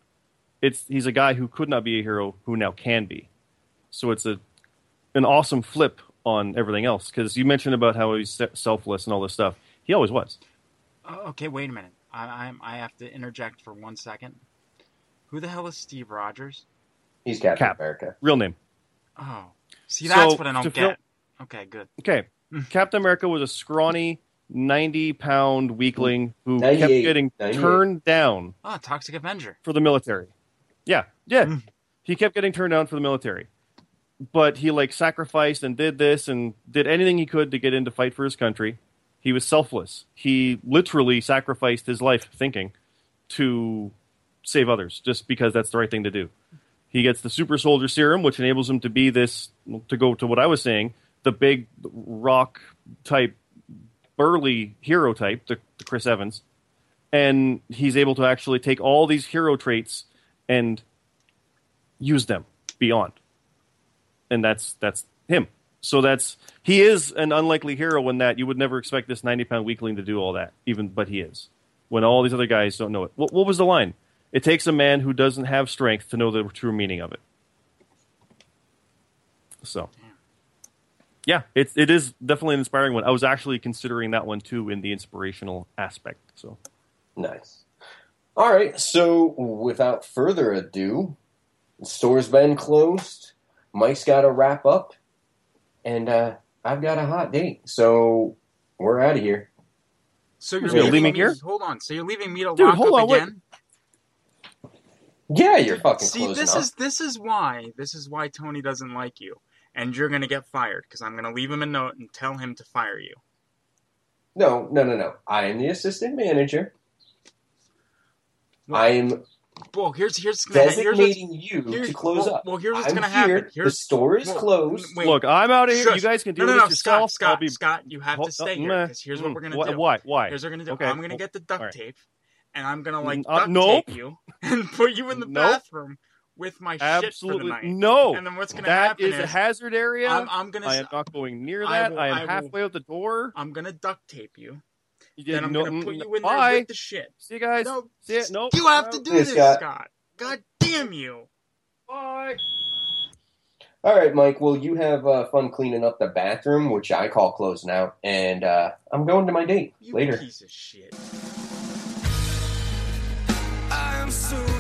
it's he's a guy who could not be a hero who now can be. So it's a an awesome flip on everything else because you mentioned about how he's selfless and all this stuff. He always was. Oh, okay, wait a minute. I, I'm, I have to interject for one second. Who the hell is Steve Rogers? He's Captain Cap. America. Real name. Oh, see, So, that's what I don't to get. fill- Okay, good. Okay. Captain America was a scrawny, 90 pound weakling who kept getting turned down Ah, Toxic Avenger. for the military. Yeah. Yeah. He kept getting turned down for the military. But he like sacrificed and did this and did anything he could to get in to fight for his country. He was selfless. He literally sacrificed his life thinking to save others just because that's the right thing to do. He gets the super soldier serum, which enables him to be this, to go to what I was saying, the big rock type, burly hero type, the, the Chris Evans. And he's able to actually take all these hero traits and use them beyond. And that's that's him. So that's he is an unlikely hero in that you would never expect this 90 pound weakling to do all that, even but he is. When all these other guys don't know it. What, what was the line? It takes a man who doesn't have strength to know the true meaning of it. So, yeah, it it is definitely an inspiring one. I was actually considering that one too in the inspirational aspect. So, Nice. All right, so without further ado, the store's been closed. Mike's got to wrap up, and uh, I've got a hot date, so we're out of here. So you're You're leaving leaving me, here? Hold on. So you're leaving me to Dude, lock hold up on, wait. again? Yeah, you're fucking See, close this enough. is this is why this is why Tony doesn't like you, and you're gonna get fired because I'm gonna leave him a note and tell him to fire you. No, no, no, no. I am the assistant manager. I am Well, here's here's gonna here's designating you here's- to close well, up. Well, here's what's I'm gonna here. happen. Here's the store is well, closed. wait. Look, I'm out of here. Shush. You guys can no, deal no, with no, it yourself. Scott, I'll Scott, be Scott, you have to stay uh, here meh. because here's what we're gonna wh- do. Why? Why? Here's what we're gonna do. Okay. I'm gonna get the duct Alright. tape, and I'm gonna like Mm, uh, duct nope. tape you *laughs* and put you in the Nope. bathroom with my shit for Absolutely the night. no. And then what's gonna That happen is a hazard area. I'm, I'm gonna I s- am not going near I that. will- I am I will- halfway out the door. I'm gonna duct tape you. You Then I'm no- gonna put mm, you in bye. there with the shit. See you guys. No, See ya. No. you have to do Hey, this, Scott. Scott. God damn you. Bye. All right, Mike. Well, you have uh, fun cleaning up the bathroom, which I call closing out, and uh, I'm going to my date You later. piece of shit. I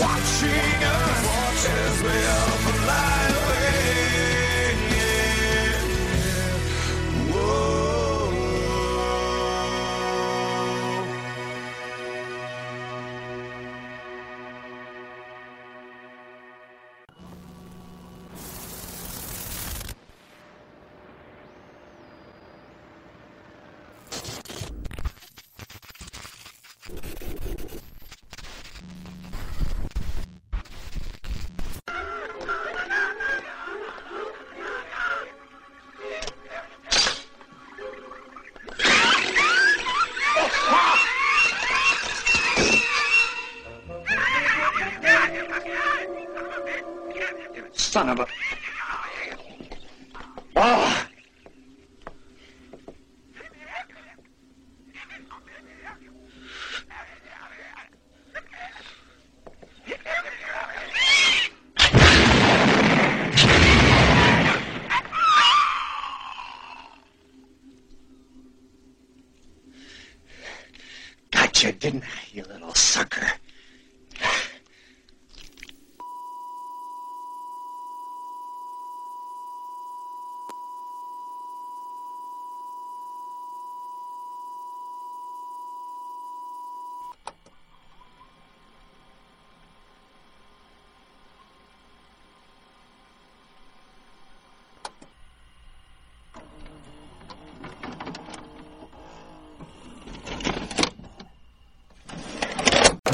watching